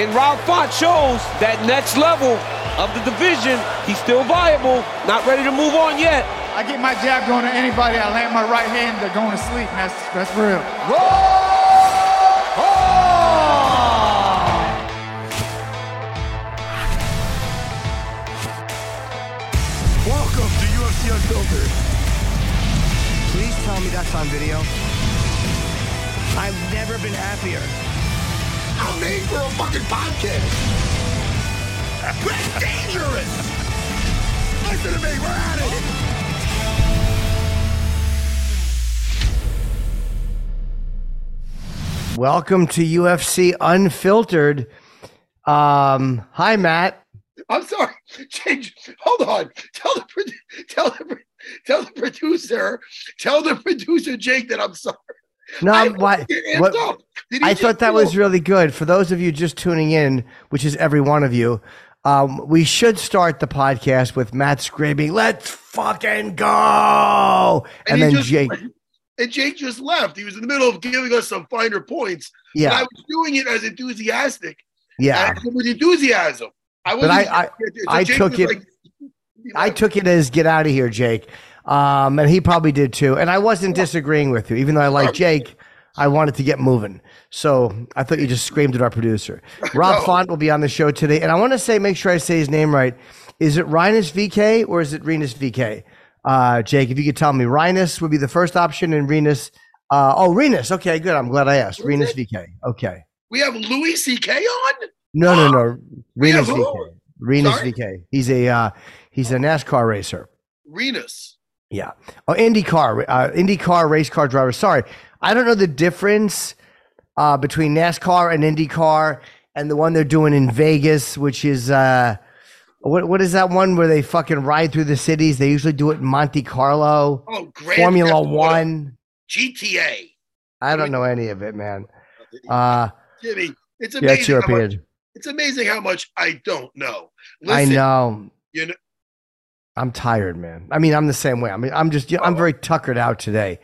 And Rob Font shows that next level of the division, he's still viable, not ready to move on yet. I get my jab going to anybody. I land my right hand, they're going to sleep. And that's that's real. Welcome to UFC Unfiltered. Please tell me that's on video. I've never been happier. I'm made for a fucking podcast. That's dangerous. Listen to me. We're at it. Welcome to UFC Unfiltered. Um, hi, Matt. I'm sorry. Change. Hold on. Tell the tell the tell the producer. Tell the producer Jake that I'm sorry. No, I'm- why? what- up. Did he I thought that was really good. For those of you just tuning in, which is every one of you, um, we should start the podcast with Matt screaming, "Let's fucking go!" And, he then just- Jake, And Jake just left. He was in the middle of giving us some finer points. But I was doing it as enthusiastic. yeah. with enthusiasm. I But I- I- so I took was it- like- I took it as "Get out of here, Jake," um, and he probably did too. And I wasn't disagreeing with you, even though I like Jake. I wanted to get moving, so I thought you just screamed at our producer. Rob No. Font will be on the show today, and I want to say, make sure I say his name right. Is it Rhinus VeeKay or is it Renus VeeKay? Uh, Jake, if you could tell me, Rhinus would be the first option, and Renus. Uh, oh, Renus. Okay, good. I'm glad I asked. Who's Renus it? VeeKay. Okay. We have Louis C.K. on. No, no, no. Renus? VeeKay. Renus? VeeKay. He's a uh, he's a NASCAR racer. Renus. Yeah. Oh, IndyCar, uh, IndyCar race car driver. Sorry, I don't know the difference uh, between NASCAR and IndyCar and the one they're doing in Vegas, which is uh, what what is that one where they fucking ride through the cities? They usually do it in Monte Carlo, Oh, Grand Formula Auto. One. GTA. I don't know any of it, man. Uh, Jimmy, it's yeah, amazing. it's your how much, it's amazing how much I don't know. I know. You know, I'm tired, man. I mean, I'm the same way. I mean, I'm just, I'm very tuckered out today.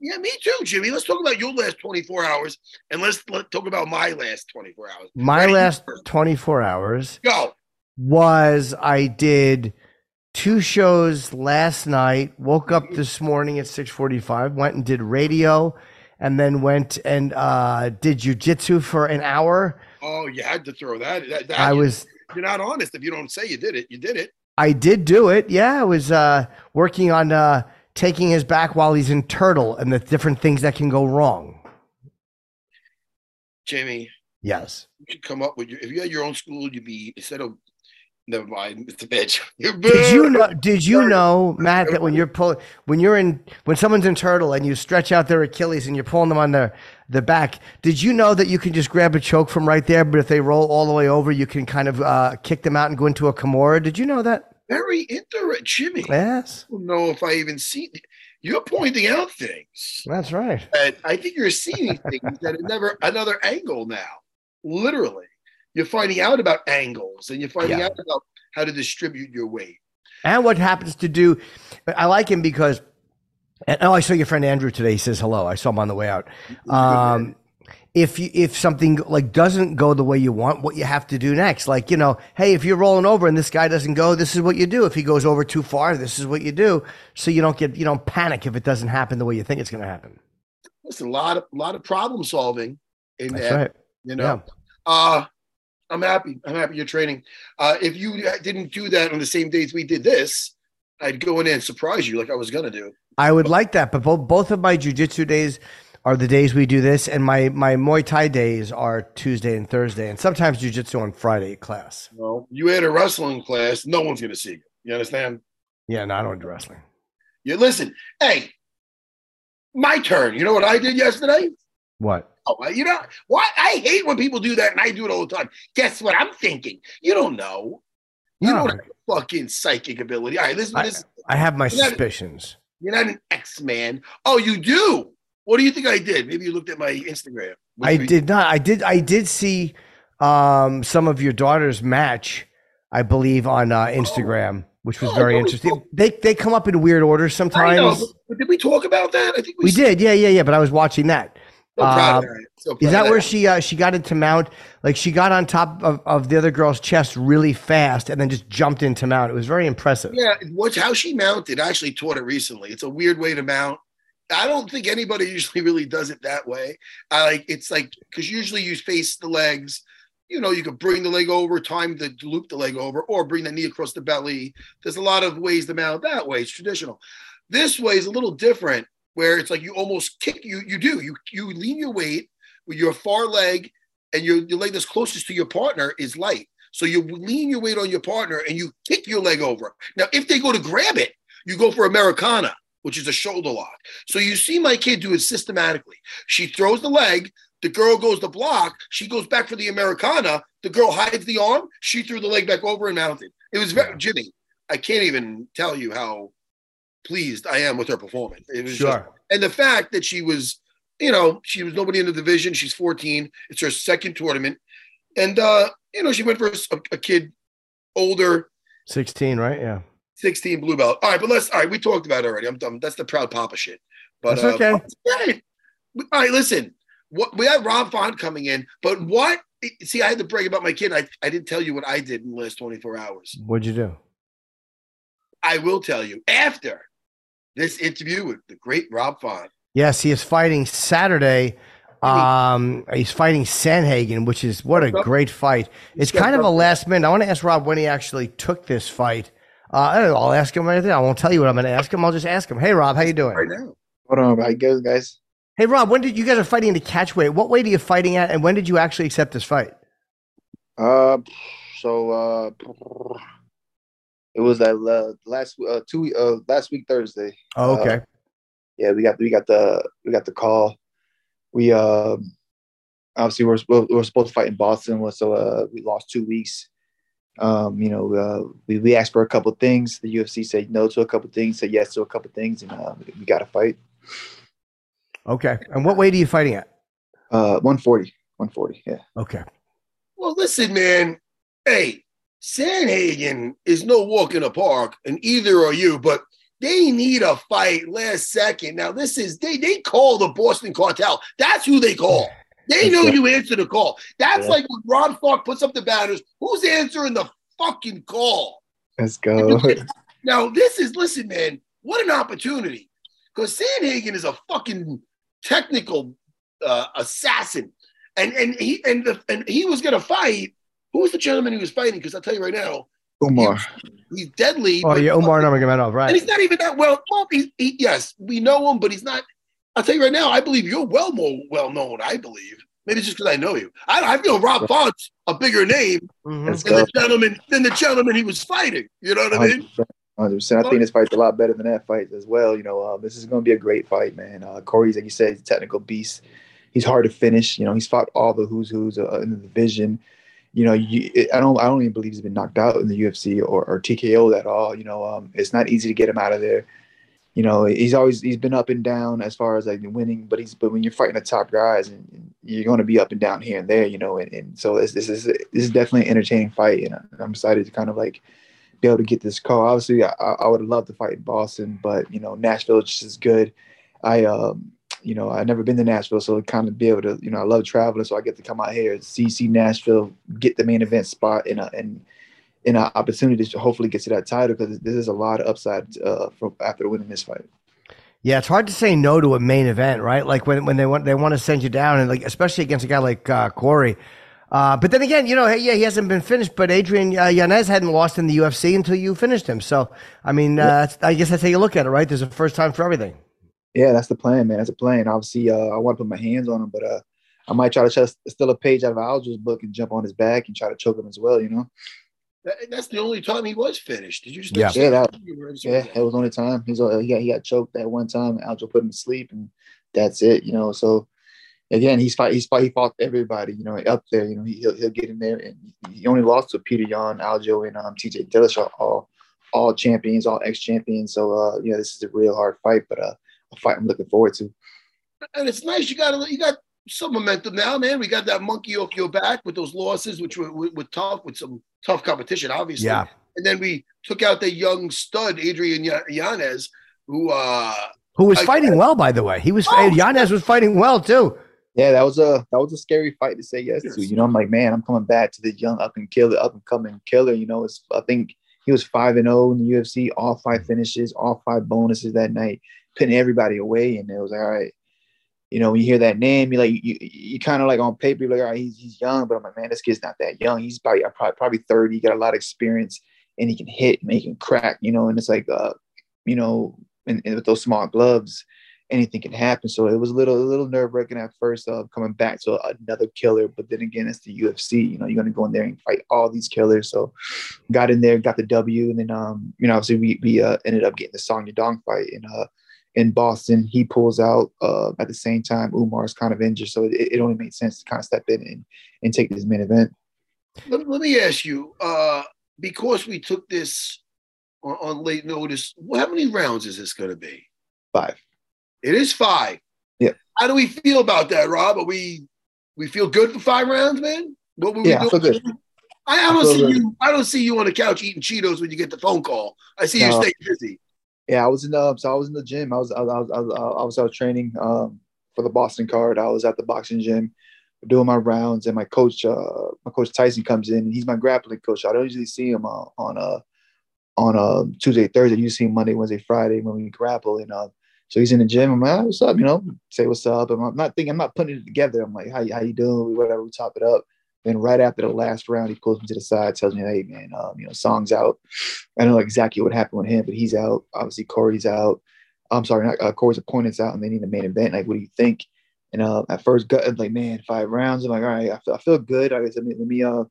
yeah, me too, Jimmy. Let's talk about your last 24 hours, and let's let talk about my last 24 hours. My Ready? last 24 hours Go. was I did two shows last night. Woke up this morning at six forty-five. Went and did radio, and then went and uh, did jujitsu for an hour. Oh, you had to throw that. that, that I you- was. You're not honest if you don't say you did it. You did it. I did do it. Yeah, I was uh, working on uh, taking his back while he's in turtle and the different things that can go wrong. Jamie, Yes. you should come up with your. If you had your own school, you'd be instead of. Never mind. It's a bitch. Did you know? Did you know, Matt, that when you're pulling, when you're in, when someone's in turtle and you stretch out their Achilles and you're pulling them on their the back, did you know that you can just grab a choke from right there, but if they roll all the way over, you can kind of uh, kick them out and go into a Kimura? Did you know that? Very interesting, Jimmy. Yes, I don't know if I even see. You're pointing out things. that's right. And I think you're seeing things at never another angle now. Literally, you're finding out about angles, and you're finding Yeah. out about how to distribute your weight. And what happens to do? I like him because. And, oh, I saw your friend Andrew today. He says hello. I saw him on the way out. Um, if you, if something like doesn't go the way you want, what you have to do next, like you know, hey, if you're rolling over and this guy doesn't go, this is what you do. If he goes over too far, this is what you do. So you don't get you don't panic if it doesn't happen the way you think it's going to happen. Listen, a lot of lot of problem solving in That's that. right. You know, uh, I'm happy. I'm happy you're training. Uh, if you didn't do that on the same days we did this, I'd go in there and surprise you like I was gonna do. I would like that, but both both of my jujitsu days are the days we do this, and my my Muay Thai days are Tuesday and Thursday, and sometimes jujitsu on Friday class. Well, you had a wrestling class, no one's gonna see you. You understand? Yeah, no, I don't do wrestling. You listen. Hey, my turn. You know what I did yesterday? What? Oh, you know what? I hate when people do that, and I do it all the time. Guess what I'm thinking? You don't know. You No. don't have fucking psychic ability. All right, listen. I- this I have my suspicions. You're not an X man. Oh, you do. What do you think I did? Maybe you looked at my Instagram. What I did not. I did. I did see um, some of your daughter's match. I believe on uh, Instagram, which was Oh, very interesting. cool. They they come up in weird order I know, sometimes. but did we talk about that? I think we, We did. Yeah, yeah, yeah. But I was watching that. Uh. So Is that where she uh, she got into mount? Like she got on top of, of the other girl's chest really fast and then just jumped into mount. It was very impressive. Yeah, what's how she mounted. I actually taught it recently. It's a weird way to mount. I don't think anybody usually really does it that way. I like it's like because usually you face the legs. You know, you could bring the leg over, time to loop the leg over, or bring the knee across the belly. There's a lot of ways to mount that way. It's traditional. This way is a little different, where it's like you almost kick. You you do you you lean your weight with your far leg, and your your leg that's closest to your partner is light. So you lean your weight on your partner and you kick your leg over. Now, if they go to grab it, you go for Americana, which is a shoulder lock. So you see my kid do it systematically. She throws the leg, the girl goes to block, she goes back for the Americana, the girl hides the arm, she threw the leg back over and mounted. It was very Jimmy. I can't even tell you how pleased I am with her performance. It was just, Sure. and the fact that she was, you know, she was nobody in the division. She's 14. It's her second tournament. And uh, you know, she went for a, a kid older, 16, right? Yeah. 16 blue belt. All right, but let's all right, we talked about it already. I'm done. That's the proud papa shit. But That's okay. uh, right. All right, listen. What we had Rob Font coming in, but what see, I had to brag about my kid. I, I didn't tell you what I did in the last 24 hours. What'd you do? I will tell you after this interview with the great Rob Font. Yes, he is fighting Saturday. Um, he's fighting Sandhagen, which is what a great fight. It's kind of a last minute. I want to ask Rob when he actually took this fight. Uh, I don't know, I'll ask him anything. I won't tell you what I'm going to ask him. I'll just ask him. Hey, Rob, how you doing? Right now. Hold on, how it goes, guys? Hey, Rob, when did you guys are fighting in the catch weight? What weight are you fighting at, and when did you actually accept this fight? Uh, so uh, it was that uh, last uh two uh last week Thursday. Oh, okay. Uh, yeah, we got we got the we got the call. We uh obviously we're we we're supposed to fight in Boston, so uh we lost two weeks. Um, you know, uh, we we asked for a couple things. The UFC said no to a couple things, said yes to a couple things, and uh, we got to fight. okay. And what weight are you fighting at? Uh, 140, 140, yeah. Okay. Well, listen, man. Hey, Sandhagen is no walk in the park, and either are you, but they need a fight last second. Now, this is they they call the Boston cartel. That's who they call. They know you answer the call. That's Yeah. like when Ron Falk puts up the banners. Who's answering the fucking call? Let's go. Now, this is listen, man. What an opportunity! Because Sandhagen is a fucking technical uh, assassin, and and he and the, and he was gonna fight. Who was the gentleman he was fighting? Because I'll tell you right now, Umar. he's deadly. Oh, yeah, Umar Nurmagomedov, and right? And he's not even that well. Well, he, he, yes, we know him, but he's not. I'll tell you right now. I believe you're well more well known. I believe maybe it's just because I know you. I, I feel Rob Font's a bigger name Mhm. Than the gentleman than the gentleman he was fighting. You know what I mean? 100%. I think this fight's a lot better than that fight as well. You know, uh, this is going to be a great fight, man. Uh, Cory's, like you said, he's a technical beast. He's hard to finish. You know, he's fought all the who's who's uh, in the division. You know, you, I don't, I don't even believe he's been knocked out in the UFC or, or TKO at all. You know, um, it's not easy to get him out of there. You know, he's always he's been up and down as far as like winning, but he's but when you're fighting the top guys, and, you're going to be up and down here and there. You know, and, and so this, this is this is definitely an entertaining fight, and I'm excited to kind of like be able to get this call. Obviously, I, I would love to fight in Boston, but you know, Nashville is just as good. I, um, you know, I've never been to Nashville, so kind of be able to, you know, I love traveling, so I get to come out here, see, see Nashville, get the main event spot, in a and in an opportunity to hopefully get to that title because this is a lot of upside uh, from after winning this fight. Yeah, it's hard to say no to a main event, right? Like when, when they want they want to send you down, and like especially against a guy like uh, Cory. Uh, but then again, you know, hey, yeah, he hasn't been finished, but Adrian uh, Yanez hadn't lost in the UFC until you finished him. So, I mean, uh, that's- I guess that's how you look at it, right? There's a first time for everything. Yeah, that's the plan, man. That's the plan. Obviously, uh, I want to put my hands on him, but uh, I might try to just steal a page out of Aljo's book and jump on his back and try to choke him as well. You know. That- that's the only time he was finished. Did you just Yeah. Yeah, that- Yeah, it was the only time. He's uh, he got he got choked that one time. and Aljo put him to sleep, and that's it. You know, so again, he's fight. He's fight. He fought everybody. You know, up there. You know, he, he'll he'll get in there, and he only lost to Petr Yan, Aljo, and um, T.J. Dillashaw, all all champions, all ex champions. So uh, you know, this is a real hard fight, but uh, a fight I'm looking forward to. and it's nice. You got you got some momentum now, man. We got that monkey off your back with those losses, which were, were, were tough with some tough competition, obviously. Yeah. And then we took out the young stud Adrian Ya- Yanez, who uh Who was I- fighting well, by the way. He was Oh, Yanez was fighting well too. Yeah, that was a that was a scary fight to say yes, Yes. to. You know, I'm like, man, I'm coming back to the young up and killer, up and coming killer. You know, it's I think he was five and zero in the UFC, all five finishes, all five bonuses that night, putting everybody away. And it was like, all right, you know, when you hear that name, you're like you you kind of like on paper, like, all right, he's he's young, but I'm like, man, this kid's not that young. He's probably probably, probably 30, got a lot of experience, and he can hit, and he can crack. You know, and it's like, uh, you know, and, and with those small gloves anything can happen. So it was a little a little nerve wracking at first of coming back to another killer. But then again, it's the UFC. You know, you're gonna go in there and fight all these killers. So got in there, got the W, and then um, you know, obviously we we uh, ended up getting the Song Yadong fight in uh in Boston. He pulls out uh at the same time Umar's kind of injured. So it, it only made sense to kind of step in and, and take this main event. Let, let me ask you, uh, because we took this on, on late notice, how many rounds is this going to be? Five. It is five. Yeah. How do we feel about that, Rob? Are we we feel good for five rounds, man? What were we Yeah, I feel good. I, I don't see good. you. I don't see you on the couch eating Cheetos when you get the phone call. I see you No. stay busy. Yeah, I was in the so I was in the gym. I was I I I I was out training um, for the Boston card. I was at the boxing gym doing my rounds, and my coach uh, my coach Tyson comes in, and he's my grappling coach. I don't usually see him uh, on a on uh, Tuesday Thursday. You see him Monday Wednesday Friday when we grapple, and uh, so he's in the gym. I'm like, "Ah, what's up? You know, say what's up. I'm not thinking I'm not putting it together. I'm like, how how you doing? Whatever. We top it up. Then right after the last round, he pulls me to the side, tells me, "Hey, man, um, you know, Song's out. I don't know exactly what happened with him, but he's out. Obviously, Cory's out. I'm sorry, not uh, Cory's opponent's out, and they need the main event. Like, what do you think?" And uh, at first, gut, like, man, five rounds. I'm like, all right, I feel, I feel good. I guess let me let me uh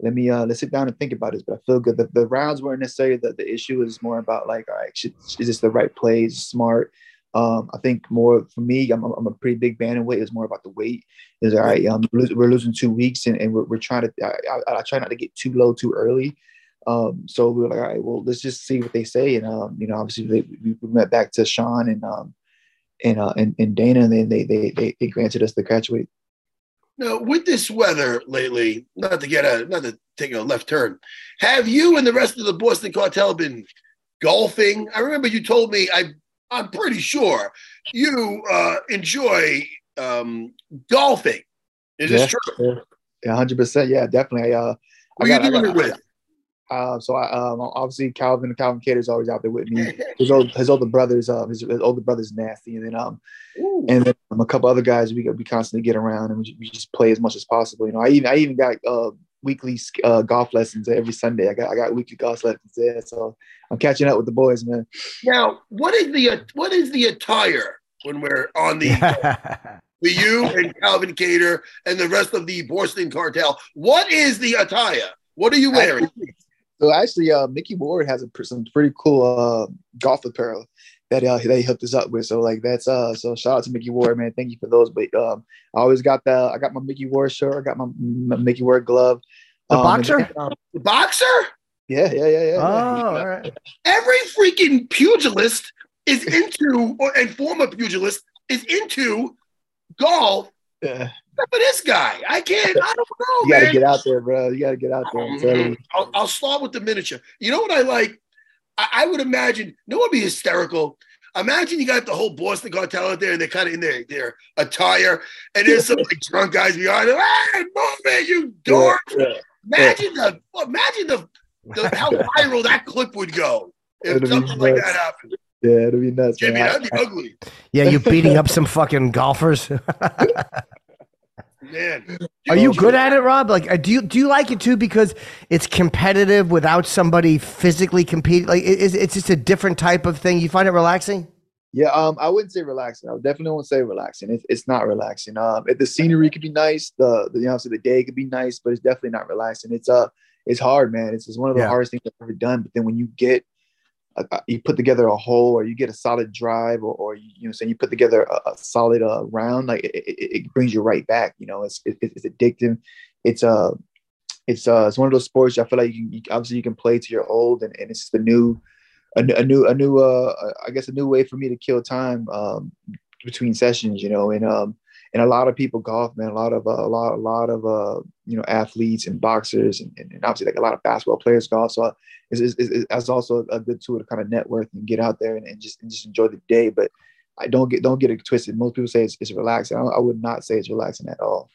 let me uh let's sit down and think about this. But I feel good. The, the rounds weren't necessarily the, the issue. Is more about like, all right, should, is this the right play? Is smart? Um, I think more for me, I'm, I'm a pretty big bantamweight. It's more about the weight. Is all right. Um, we're losing- two weeks, and, and we're, we're trying to. I, I, I try not to get too low too early. Um, so we were like, all right, well, let's just see what they say. And um, you know, obviously they, we, we met back to Sean and um and uh and, and Dana, and then they they they, they granted us the weight. Now, with this weather lately, not to get a not to take a left turn, have you and the rest of the Boston cartel been golfing? I remember you told me. I I'm pretty sure you uh, enjoy um, golfing. Is this true? Yeah, hundred percent. Yeah, definitely. I, uh, Who I you got- I doing it with? Uh, so I um obviously Calvin Calvin Kattar's always out there with me. His old his older brothers uh his, his older brother's nasty, and then um Ooh. and then um, a couple other guys we we constantly get around and we, we just play as much as possible. You know, I even I even got uh weekly uh, golf lessons every Sunday. I got I got weekly golf lessons there, so I'm catching up with the boys, man. Now, what is the what is the attire when we're on the for you and Calvin Kattar and the rest of the Boston cartel? What is the attire? What are you wearing? So actually, uh, Micky Ward has a, some pretty cool uh, golf apparel that uh, they hooked us up with. So like that's uh, so shout out to Micky Ward, man. Thank you for those. But um, I always got the I got my Micky Ward shirt. I got my, my Micky Ward glove. The Um, boxer? then, um, The boxer? yeah, yeah, yeah, yeah. Oh, yeah. all right. Every freaking pugilist is into, or and former pugilist is into golf. Yeah. Except for this guy, I can't. I don't know, You got to man. get out there, bro. You got to get out there. I'm telling you. I'll, I'll start with the miniature. You know what I like? I, I would imagine. no one would be hysterical? Imagine you got the whole Boston cartel out there, and they're kind of in their their attire, and there's some like drunk guys behind them. Hey, move it, you dork! Yeah, yeah. Imagine the imagine the, the how viral that clip would go if It'd something like that happened. Yeah, it'll be nuts. Jimmy, man. that'd be ugly, Yeah, you beating up some fucking golfers. man. Are you good at it, Rob? Like, uh, do you do you like it too because it's competitive without somebody physically competing? Like, it's it's just a different type of thing. You find it relaxing? Yeah, um, I wouldn't say relaxing. I definitely won't say relaxing. It's, it's not relaxing. Um, it, the scenery could be nice. The, the you know, so the day could be nice, but it's definitely not relaxing. It's uh, it's hard, man. It's, it's one of the Yeah. hardest things I've ever done. But then when you get, a, a- you put together a hole, or you get a solid drive, or, or you know, saying you put together a, a solid uh, round, like it, it, it brings you right back. You know, it's it, it's addictive. It's uh, it's uh, it's one of those sports I feel like you can obviously you can play to your old, and, and it's a new a, a new a new uh I guess a new way for me to kill time um between sessions, you know, and um and a lot of people golf, man, a lot of uh, a lot a lot of uh you know athletes and boxers and, and, obviously like a lot of basketball players golf. So it's, it's, it's, it's also a good tool to kind of network and get out there and, and just and just enjoy the day. But I don't get don't get it twisted. Most people say it's, it's relaxing. I, I would not say it's relaxing at all.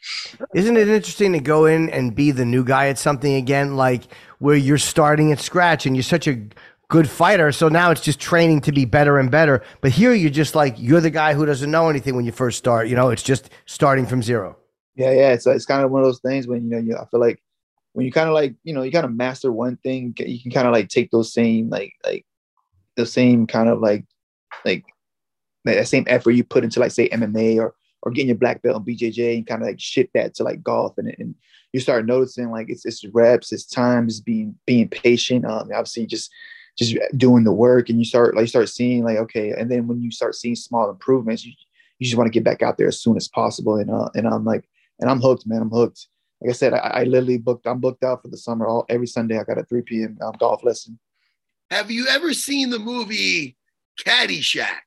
Isn't it interesting to go in and be the new guy at something again, like where you're starting at scratch and you're such a good fighter. So now it's just training to be better and better. But here you're just like you're the guy who doesn't know anything when you first start. You know, it's just starting from zero. Yeah, yeah. It's it's kind of one of those things when you know you I feel like when you kind of like you know you kind of master one thing, you can kind of like take those same like like the same kind of like like that same effort you put into like say MMA or or getting your black belt in BJJ and kind of like shift that to like golf and and you start noticing like it's it's reps, it's time, times, being being patient. Um, obviously just just doing the work and you start like you start seeing like okay, and then when you start seeing small improvements, you you just want to get back out there as soon as possible. And uh, and I'm like and I'm hooked, man. I'm hooked. Like I said, I, I literally booked. I'm booked out for the summer. All every Sunday, I got a 3 p.m. Um, golf lesson. Have you ever seen the movie Caddyshack?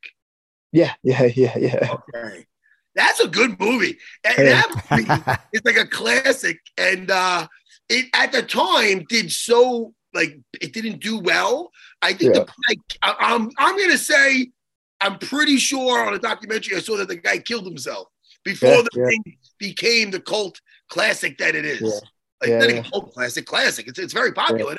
Yeah, yeah, yeah, yeah. Okay. That's a good movie. And that movie is like a classic. And uh it at the time did so like it didn't do well. I think Yeah. the like, I, I'm I'm gonna say I'm pretty sure on a documentary I saw that the guy killed himself before Yeah, the yeah. thing became the cult classic that it is. Yeah. Like Yeah, not yeah. even cult classic, classic. It's it's very popular.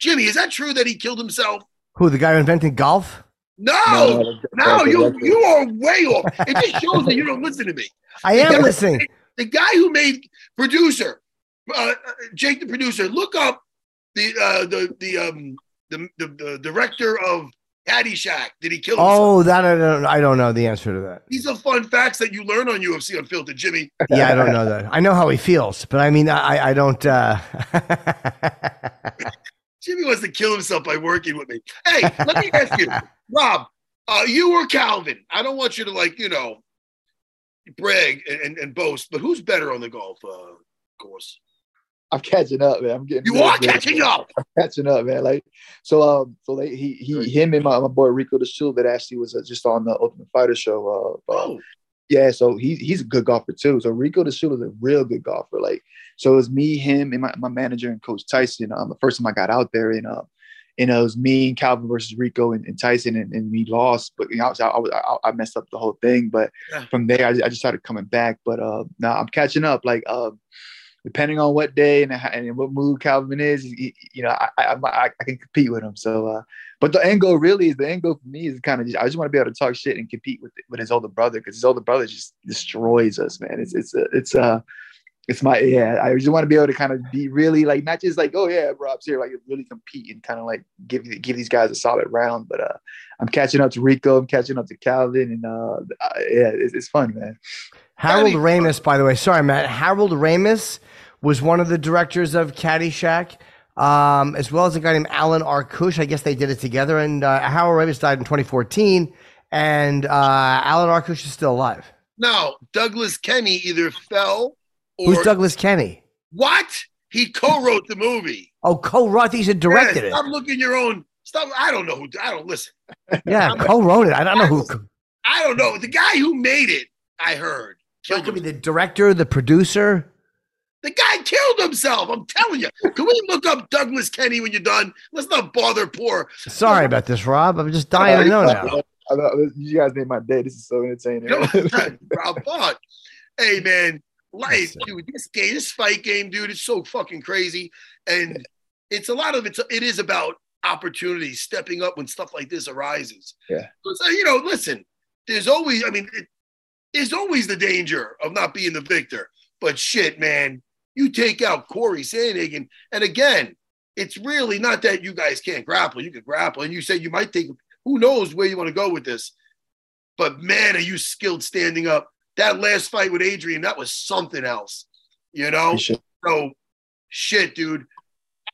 Jimmy, is that true that he killed himself? Who the guy who invented golf? No, No, no, no, you you are way off. It just shows that you don't listen to me. I am listening. The guy who made producer, uh, uh, Jake the producer, look up the uh, the the um the, the the director of Caddyshack. Did he kill himself? Oh, that I don't. I don't know the answer to that. These are fun facts that you learn on UFC Unfiltered, Jimmy. Yeah, I don't know that. I know how he feels, but I mean, I I don't. uh Jimmy wants to kill himself by working with me. Hey, let me ask you, Rob, uh, you or Calvin? I don't want you to like, you know, brag and, and, and boast, but who's better on the golf uh, course? I'm catching up, man. I'm getting. You are good. catching up. I'm catching up, man. Like so, um, so they, he he him and my, my boy Rico the Shoe that actually was uh, just on the Ultimate Fighter show. Uh, uh, Oh, yeah, so he he's a good golfer too. So Rico the Shoe is a real good golfer. Like so, it was me, him, and my, my manager and Coach Tyson. Um, the first time I got out there, and uh, and it was me and Calvin versus Rico and, and Tyson, and, and we lost. But you know, I, was, I, was, I, I messed up the whole thing. But Yeah. from there, I, I just started coming back. But uh, now I'm catching up. Like uh, depending on what day and, and what mood Calvin is, he- you know, I, I, I, I can compete with him. So, uh, but the end goal really is the end goal for me is kind of just, I just want to be able to talk shit and compete with with his older brother because his older brother just destroys us, man. It's it's uh, it's uh it's my yeah. I just want to be able to kind of be really like not just like oh yeah, Rob's here, like really compete and kind of like give give these guys a solid round. But uh, I'm catching up to Rico, I'm catching up to Calvin, and uh, uh, yeah, it's, it's fun, man. Harold Caddy- Ramis, by the way, sorry, Matt. Harold Ramis was one of the directors of Caddyshack, um, as well as a guy named Alan Arkush. I guess they did it together. And uh, Harold Ramis died in 2014, and uh, Alan Arkush is still alive. now Douglas Kenney either fell or Who's Douglas Kenney? what? He co-wrote the movie. Oh, co-wrote. He said directed Yeah, it. Stop looking your own stuff. I don't know who. I don't listen. Yeah, co-wrote it. I don't know who. I don't know. The guy who made it, I heard, killed could be the director, the producer. The guy killed himself. I'm telling you. Can we look up Douglas Kenney when you're done? Let's not bother poor. Sorry about this, Rob. I'm just dying to know now. I know, you guys made my day. This is so entertaining. Rob Font. Hey man, life, dude. This game, this fight game, dude, it's so fucking crazy, and it's a lot of it's. It is about opportunities, stepping up when stuff like this arises. Yeah. So uh, you know, listen. There's always, I mean, it, there's always the danger of not being the victor. But shit, man, you take out Cory Sandhagen, and again, it's really not that you guys can't grapple. You can grapple, and you say you might take. Who knows where you want to go with this? But man, are you skilled standing up? That last fight with Adrian, that was something else. You know, so shit, dude.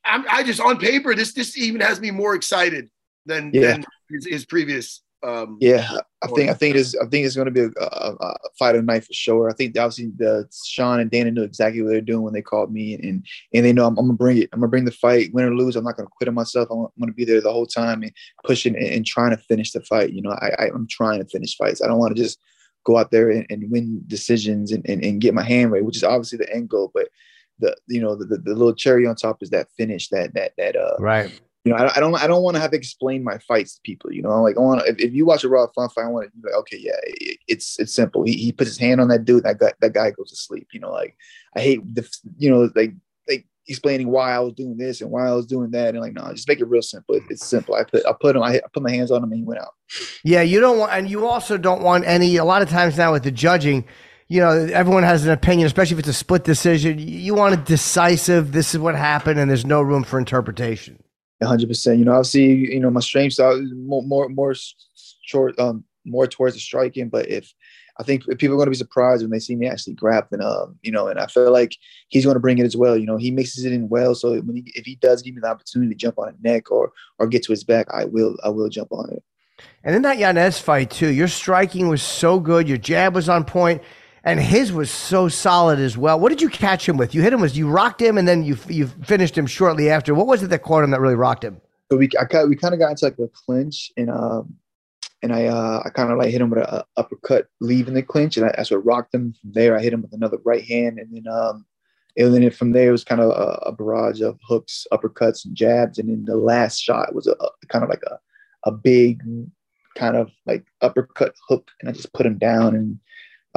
I'm, I just on paper, this this even has me more excited than, Yeah. than his, his previous. Um, Yeah, I think I think it's I think it's going to be a, a, a fight of the night for sure. I think obviously the Sean and Dana knew exactly what they're doing when they called me, and and they know I'm, I'm gonna bring it. I'm gonna bring the fight, win or lose. I'm not gonna quit on myself. I'm, I'm gonna be there the whole time and pushing and, and trying to finish the fight. You know, I, I I'm trying to finish fights. I don't want to just go out there and, and win decisions and, and, and get my hand right, which is obviously the end goal. But the you know the, the, the little cherry on top is that finish that that that uh Right. You know, I, I don't I don't want to have to explain my fights to people. You know, like I want if, if you watch a Rob Font fight, I want to be like, okay, yeah, it, it's it's simple. He, he puts his hand on that dude, that guy that guy goes to sleep. You know, like I hate the you know like like explaining why I was doing this and why I was doing that, and like no, just make it real simple. It, it's simple. I put I put him I, I put my hands on him and he went out. Yeah, you don't want, and you also don't want any. A lot of times now with the judging, you know, everyone has an opinion, especially if it's a split decision. You want a decisive. This is what happened, and there's no room for interpretation hundred percent. You know, obviously, you know, my strengths are more, more, more short, um, more towards the striking. But if I think people are going to be surprised when they see me actually and um, you know, and I feel like he's going to bring it as well. You know, he mixes it in well. So when he, if he does give me the opportunity to jump on a neck or or get to his back, I will, I will jump on it. And in that Yanez fight too, your striking was so good. Your jab was on point and his was so solid as well. What did you catch him with? You hit him with you rocked him, and then you you finished him shortly after. What was it that caught him that really rocked him? So we I we kind of got into like a clinch, and um, and I uh I kind of like hit him with an uppercut, leaving the clinch, and I, I sort of rocked him from there. I hit him with another right hand, and then um, and then from there it was kind of a, a barrage of hooks, uppercuts, and jabs, and then the last shot was a, a kind of like a a big kind of like uppercut hook, and I just put him down and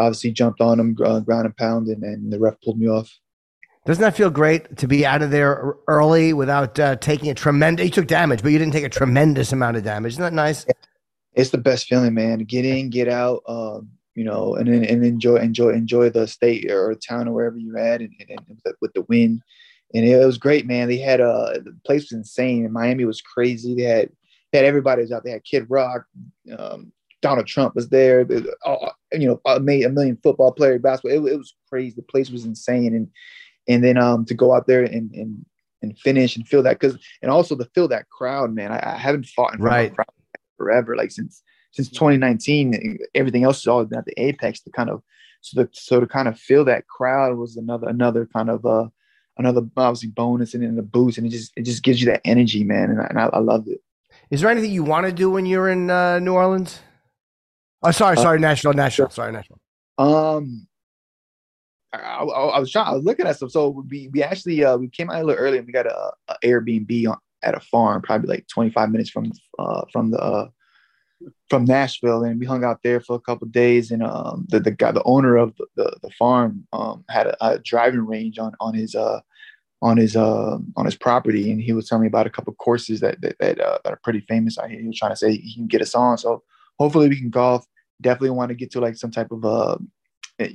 obviously jumped on him, uh, ground and pound, and, and the ref pulled me off. Doesn't that feel great to be out of there early without uh, taking a tremendous? You took damage, but you didn't take a tremendous amount of damage. Isn't that nice? It's the best feeling, man. Get in, get out, um, you know, and and enjoy, enjoy, enjoy the state or town or wherever you're at, and, and, and with the win. And it was great, man. They had uh the place was insane. Miami was crazy. They had they had everybody was out. They had Kid Rock, um, Donald Trump was there. Uh, you know, made a million football player basketball. It, it, was crazy. The place was insane, and and then um to go out there and and and finish and feel that because and also to feel that crowd, man. I, I haven't fought in front right. of crowd forever. Like since since 2019, everything else has always been at the apex. To kind of so the so to kind of feel that crowd was another another kind of uh another obviously bonus and then the boost, and it just it just gives you that energy, man. And I, and I, I loved it. Is there anything you want to do when you're in uh, New Orleans? Oh, sorry, uh, sorry, uh, national, national, sorry, national. Um, I, I, I, was trying. I was looking at some. So we we actually uh, we came out a little early and we got a, a Airbnb on, at a farm, probably like 25 minutes from uh, from the uh, from Nashville, and we hung out there for a couple days. And um, the the guy, the owner of the the, the farm, um, had a, a, driving range on on his uh on his uh on his property, and he was telling me about a couple courses that that that, uh, that are pretty famous out here. He was trying to say he can get us on. So hopefully we can golf. Definitely want to get to like some type of uh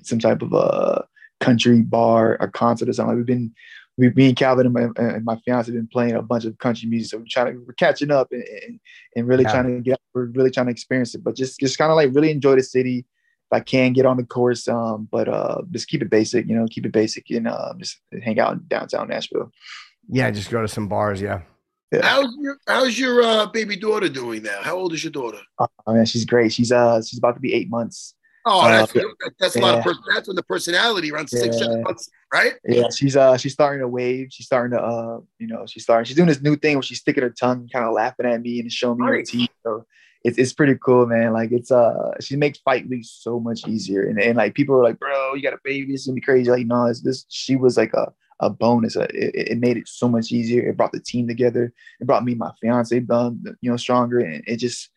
some type of uh country bar or concert or something. Like We've been we me and Calvin and my, and my fiance have been playing a bunch of country music, so we're trying to we're catching up and, and, and really yeah. trying to get we're really trying to experience it. But just just kind of like really enjoy the city. If I can get on the course, um, but uh, just keep it basic, you know, keep it basic and uh, just hang out in downtown Nashville. Yeah, just go to some bars. Yeah. Yeah. How's your How's your uh, baby daughter doing now? How old is your daughter? Oh man, she's great. She's uh she's about to be eight months. Oh, that's, uh, that's a yeah. lot of person. That's when the personality runs six seven months, right? Yeah, she's uh she's starting to wave. She's starting to uh you know she's starting. She's doing this new thing where she's sticking her tongue, kind of laughing at me and showing me right. her teeth. So it's it's pretty cool, man. Like it's uh she makes fight weeks so much easier. And and like people are like, bro, you got a baby. This is gonna be crazy. Like no, it's this. She was like a a bonus. Uh, it, it, made it so much easier. It brought the team together. It brought me my fiance done, you know, stronger. And it just,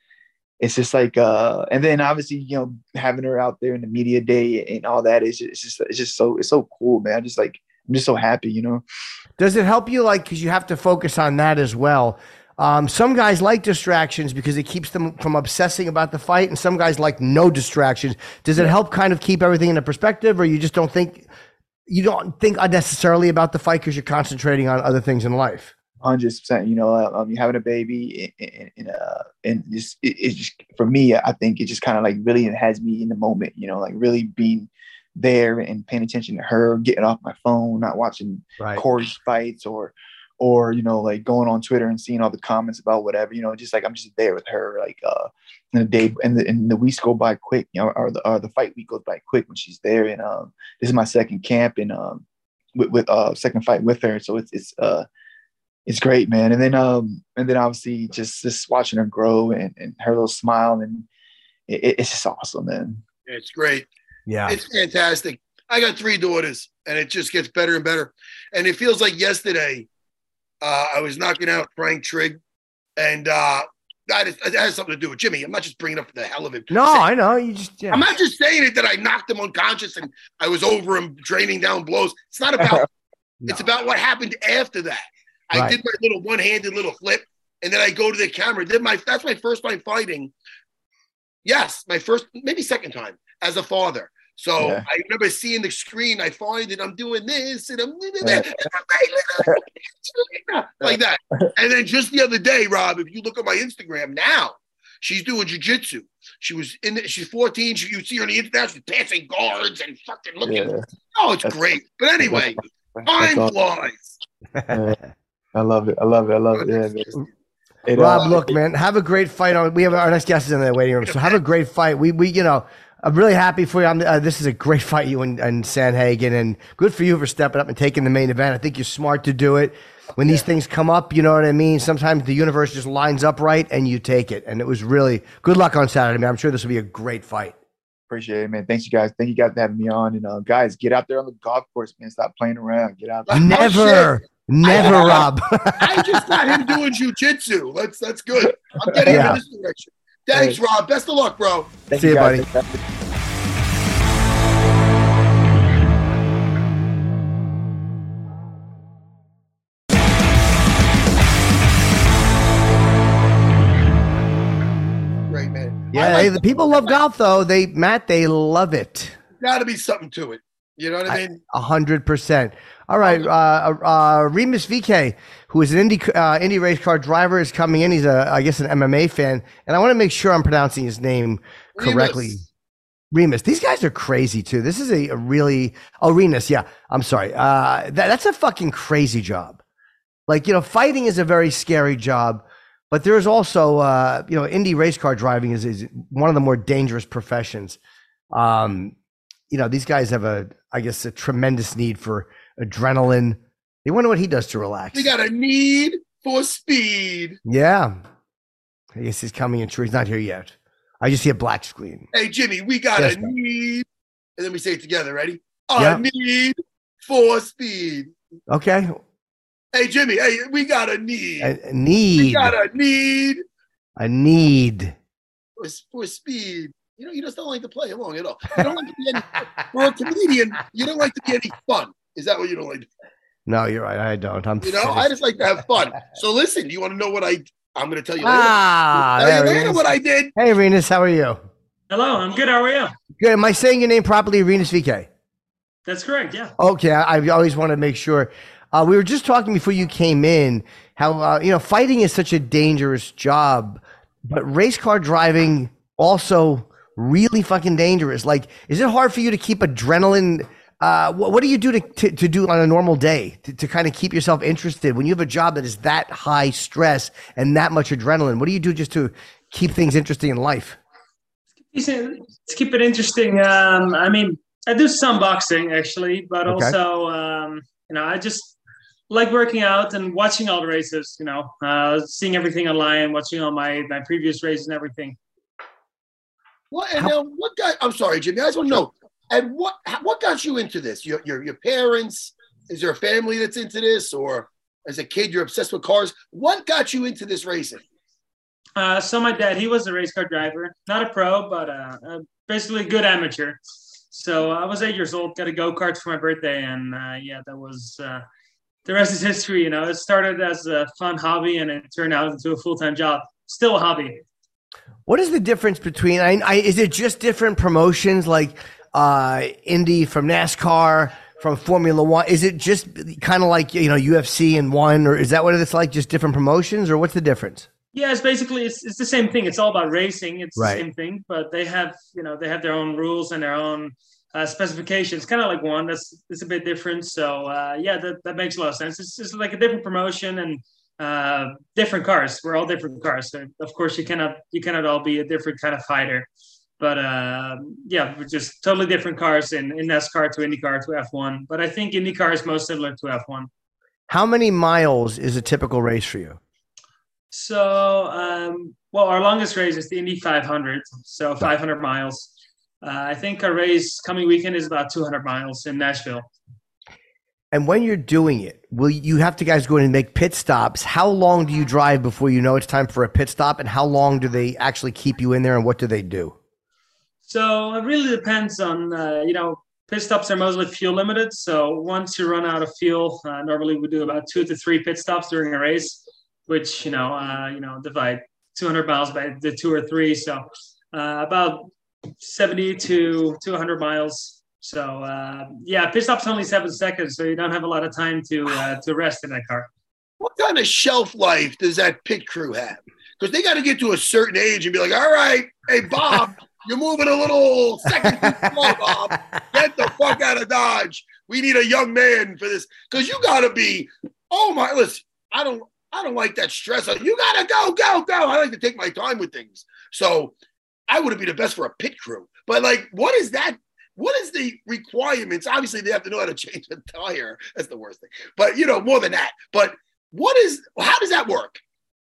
it's just like, uh, and then obviously, you know, having her out there in the media day and all that is just, it's just, it's just so, it's so cool, man. I just like, I'm just so happy, you know. Does it help you, like, because you have to focus on that as well? Um, some guys like distractions because it keeps them from obsessing about the fight, and some guys like no distractions. Does it help kind of keep everything in a perspective, or you just don't think you don't think unnecessarily about the fight because you're concentrating on other things in life. Hundred percent. You know, um, you're having a baby, and and, uh, and just it, it just for me, I think it just kind of like really has me in the moment. You know, like really being there and paying attention to her, getting off my phone, not watching right. Cory's fights or or you know like going on Twitter and seeing all the comments about whatever. You know, just like I'm just there with her, like uh, and the day and the, and the weeks go by quick, you know, or the, or the fight week goes by quick when she's there. And um, this is my second camp and um, with, with uh second fight with her, so it's it's uh it's great, man. And then um and then obviously just just watching her grow and, and her little smile and it, it's just awesome, man. It's great. Yeah, it's fantastic. I got three daughters, and it just gets better and better. And it feels like yesterday, uh, I was knocking out Frank Trigg and uh, that, is, that has something to do with Jimmy. I'm not just bringing up the hell of it. No, I know. You just yeah. I'm not just saying it that I knocked him unconscious and I was over him draining down blows. It's not about. No. It's about what happened after that. I Right. did my little one-handed little flip, and then I go to the camera. Did my that's my first time fighting. Yes, my first, maybe second time as a father. So Yeah. I remember seeing the screen. I find it. I'm doing this, and I'm Yeah. like that. And then just the other day, Rob, if you look at my Instagram now, she's doing jujitsu. She was in. The, she's 14. She, you see her on the internet. She's passing guards and fucking looking. Yeah. Oh, it's That's- great. But anyway, That's time all- flies. I love it. I love it. I love it. Yeah, man. It, Rob, uh, look, man, have a great fight. On we have our next guest is in the waiting room, so have a great fight. We we you know. I'm really happy for you. I'm, uh, this is a great fight, you and, and Sandhagen, and good for you for stepping up and taking the main event. I think you're smart to do it. When these things come up, you know what I mean. Sometimes the universe just lines up right, and you take it. And it was really good luck on Saturday, man. I'm sure this will be a great fight. Appreciate it, man. Thanks, you guys. Thank you guys for having me on. And uh, guys, get out there on the golf course, man. Stop playing around. Get out there. Oh, Never, never, Rob. I just got him doing jujitsu. That's that's good. I'm getting Yeah. him in this direction. Thanks, Rob. Best of luck, bro. Thank See you, buddy. Great man. Yeah, like hey, the people love golf, though. They Matt, they love it. Got to be something to it. You know what I mean? A hundred percent. All right, uh, uh, Remus VeeKay, who is an Indy uh, Indy race car driver, is coming in. He's a, I guess, an MMA fan, and I want to make sure I'm pronouncing his name correctly. Remus. Remus. These guys are crazy too. This is a, a really oh Remus. Yeah, I'm sorry. Uh, that, that's a fucking crazy job. Like you know, fighting is a very scary job, but there's also uh, you know, Indy race car driving is, is one of the more dangerous professions. Um, you know, these guys have a, I guess, a tremendous need for adrenaline. They wonder what he does to relax. We got a need for speed. yeah, I guess he's coming in. True, he's not here yet. I just see a black screen. Hey, Jimmy, we got Yes, a man. need. And then we say it together. Ready? A Yeah. need for speed. Okay, Hey, Jimmy. Hey, we got a need. a, a we need, got a need a need. for, for speed. You know, you just don't like to play along at all. You don't like to be any, for a comedian. You don't like to be any fun. Is that what you don't like? No, you're right. I don't. I'm. You know, I just like to have fun. So listen, do you want to know what I? I'm going to tell you later. ah, tell you later what I did. Hey, Rinus, how are you? Hello, I'm good. How are you? Good. Am I saying your name properly, Rinus VeeKay? That's correct. Yeah. Okay, I, I always want to make sure. Uh, we were just talking before you came in how uh, you know fighting is such a dangerous job, but race car driving also really fucking dangerous. Like, is it hard for you to keep adrenaline? Uh, what, what do you do to, to, to do on a normal day to, to kind of keep yourself interested when you have a job that is that high stress and that much adrenaline? What do you do just to keep things interesting in life? To keep it interesting, um, I mean, I do some boxing actually, but Okay. also, um, you know, I just like working out and watching all the races. You know, uh, seeing everything online, watching all my my previous races and everything. What and now what got? I'm sorry, Jimmy. I just want to know. And what what got you into this? Your your your parents? Is there a family that's into this, or as a kid you're obsessed with cars? What got you into this racing? Uh, so my dad, he was a race car driver, not a pro, but uh, uh, basically a good amateur. So I was eight years old, got a go kart for my birthday, and uh, yeah, that was uh, the rest is history. You know, it started as a fun hobby, and it turned out into a full time job. Still a hobby. What is the difference between? I, I, is it just different promotions like uh, Indy from NASCAR from Formula One? Is it just kind of like you know UFC and one, or is that what it's like? Just different promotions, or what's the difference? Yeah, it's basically it's, it's the same thing. It's all about racing. It's Right. the same thing, but they have you know they have their own rules and their own uh, specifications. Kind of like one that's it's a bit different. So uh, yeah, that, that makes a lot of sense. It's just like a different promotion and uh, different cars. We're all different cars. So of course you cannot you cannot all be a different kind of fighter. But uh, yeah, just totally different cars in, in NASCAR to IndyCar to F1. But I think IndyCar is most similar to F1. How many miles is a typical race for you? So, um, well, our longest race is the Indy 500, so 500 miles. Uh, I think our race coming weekend is about 200 miles in Nashville. And when you're doing it, will you have to guys go in and make pit stops? How long do you drive before you know it's time for a pit stop? And how long do they actually keep you in there? And what do they do? So it really depends on uh, you know pit stops are mostly fuel limited. So once you run out of fuel, uh, normally we do about two to three pit stops during a race, which you know uh, you know divide 200 miles by the two or three. So uh, about 70 to 200 miles. So uh, yeah, pit stop's only seven seconds, so you don't have a lot of time to uh, to rest in that car. What kind of shelf life does that pit crew have? Because they got to get to a certain age and be like, all right, hey Bob, you're moving a little second too slow, Bob. Get the fuck out of Dodge. We need a young man for this. Because you got to be. Oh my, listen, I don't. I don't like that stress. You gotta go, go, go. I like to take my time with things. So I would be the best for a pit crew. But like, what is that? What is the requirements? Obviously, they have to know how to change a tire. That's the worst thing. But you know, more than that. But what is? How does that work?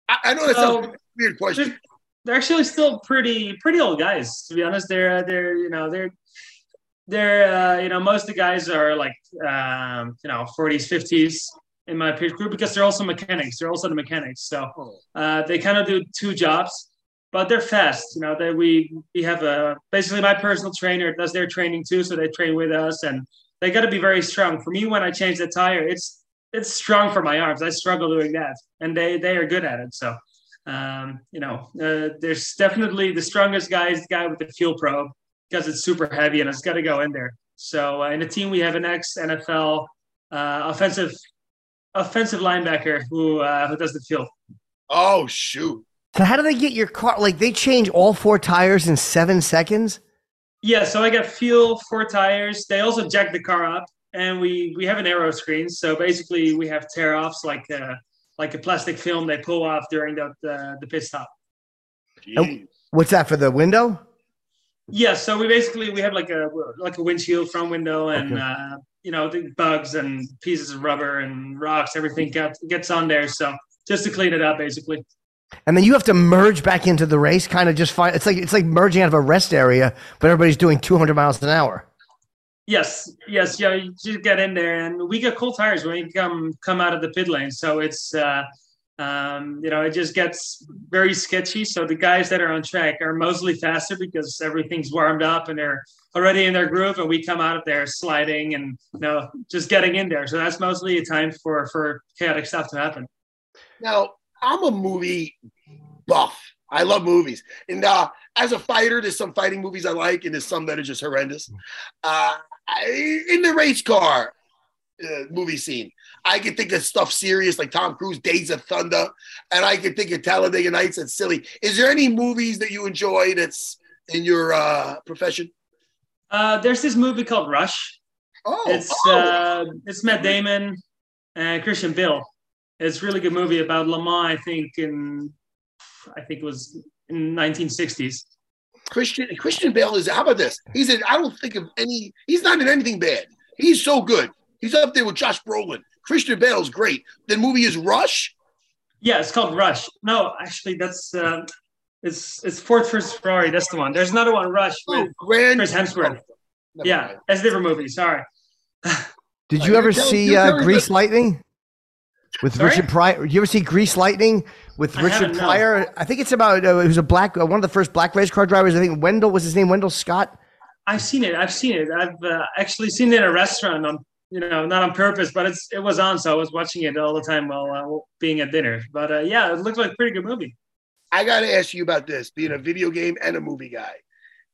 I, I know that's So- a weird question. They're actually still pretty pretty old guys to be honest. They're they're you know they're they're uh, you know most of the guys are like um, you know 40s 50s in my peer group because they're also mechanics. They're also the mechanics. So uh, they kind of do two jobs but they're fast you know that we we have a basically my personal trainer does their training too so they train with us and they got to be very strong. For me when i change the tire it's it's strong for my arms. I struggle doing that and they they are good at it. So um, you know, uh, there's definitely the strongest guy is the guy with the fuel probe because it's super heavy and it's got to go in there. So uh, in the team we have an ex NFL uh, offensive offensive linebacker who uh, who does the fuel. Oh shoot! So how do they get your car? Like they change all four tires in seven seconds? Yeah, so I got fuel, four tires. They also jack the car up, and we we have an aero screen. So basically, we have tear offs like uh, like a plastic film they pull off during the the, the pit stop. Jeez. What's that for the window? Yeah, so we basically we have like a like a windshield front window and Okay. uh, you know the bugs and pieces of rubber and rocks, everything gets gets on there. So just to clean it up, basically. And then you have to merge back into the race, kind of just find it's like it's like merging out of a rest area, but everybody's doing 200 miles an hour. Yes, yes, yeah. You just get in there, and we get cool tires when you come come out of the pit lane. So it's uh, um, you know it just gets very sketchy. So the guys that are on track are mostly faster because everything's warmed up and they're already in their groove, and we come out of there sliding and you know just getting in there. So that's mostly a time for for chaotic stuff to happen. Now, I'm a movie buff. I love movies. And uh, as a fighter, there's some fighting movies I like, and there's some that are just horrendous. Uh, I, in the race car uh, movie scene, I can think of stuff serious like Tom Cruise, Days of Thunder, and I can think of Talladega Nights that's silly. Is there any movies that you enjoy that's in your uh, profession? Uh, there's this movie called Rush. Oh, It's oh. uh, it's Matt Damon and Christian Bale. It's a really good movie about Le Mans. I think in I think it was in 1960s. Christian Christian Bale is how about this? He's in I don't think of any he's not in anything bad. He's so good. He's up there with Josh Brolin. Christian Bale's great. The movie is Rush. Yeah, it's called Rush. No, actually, that's uh, it's it's Ford vs Ferrari. That's the one. There's another one, Rush, Oh, with Grand Chris Hemsworth. Never Yeah, mind. that's a different movie. Sorry. Did you ever telling- see you're uh, Grease the- Lightning with Sorry? Richard Pryor? You ever see Grease Lightning with I Richard haven't, no. Pryor? I think it's about uh, it was a black uh, one of the first black race car drivers. I think Wendell was his name. Wendell Scott. I've seen it. I've seen it. I've uh, actually seen it in a restaurant. On you know, not on purpose, but it's it was on, so I was watching it all the time while uh, being at dinner. But uh, yeah, it looked like a pretty good movie. I got to ask you about this, being a video game and a movie guy.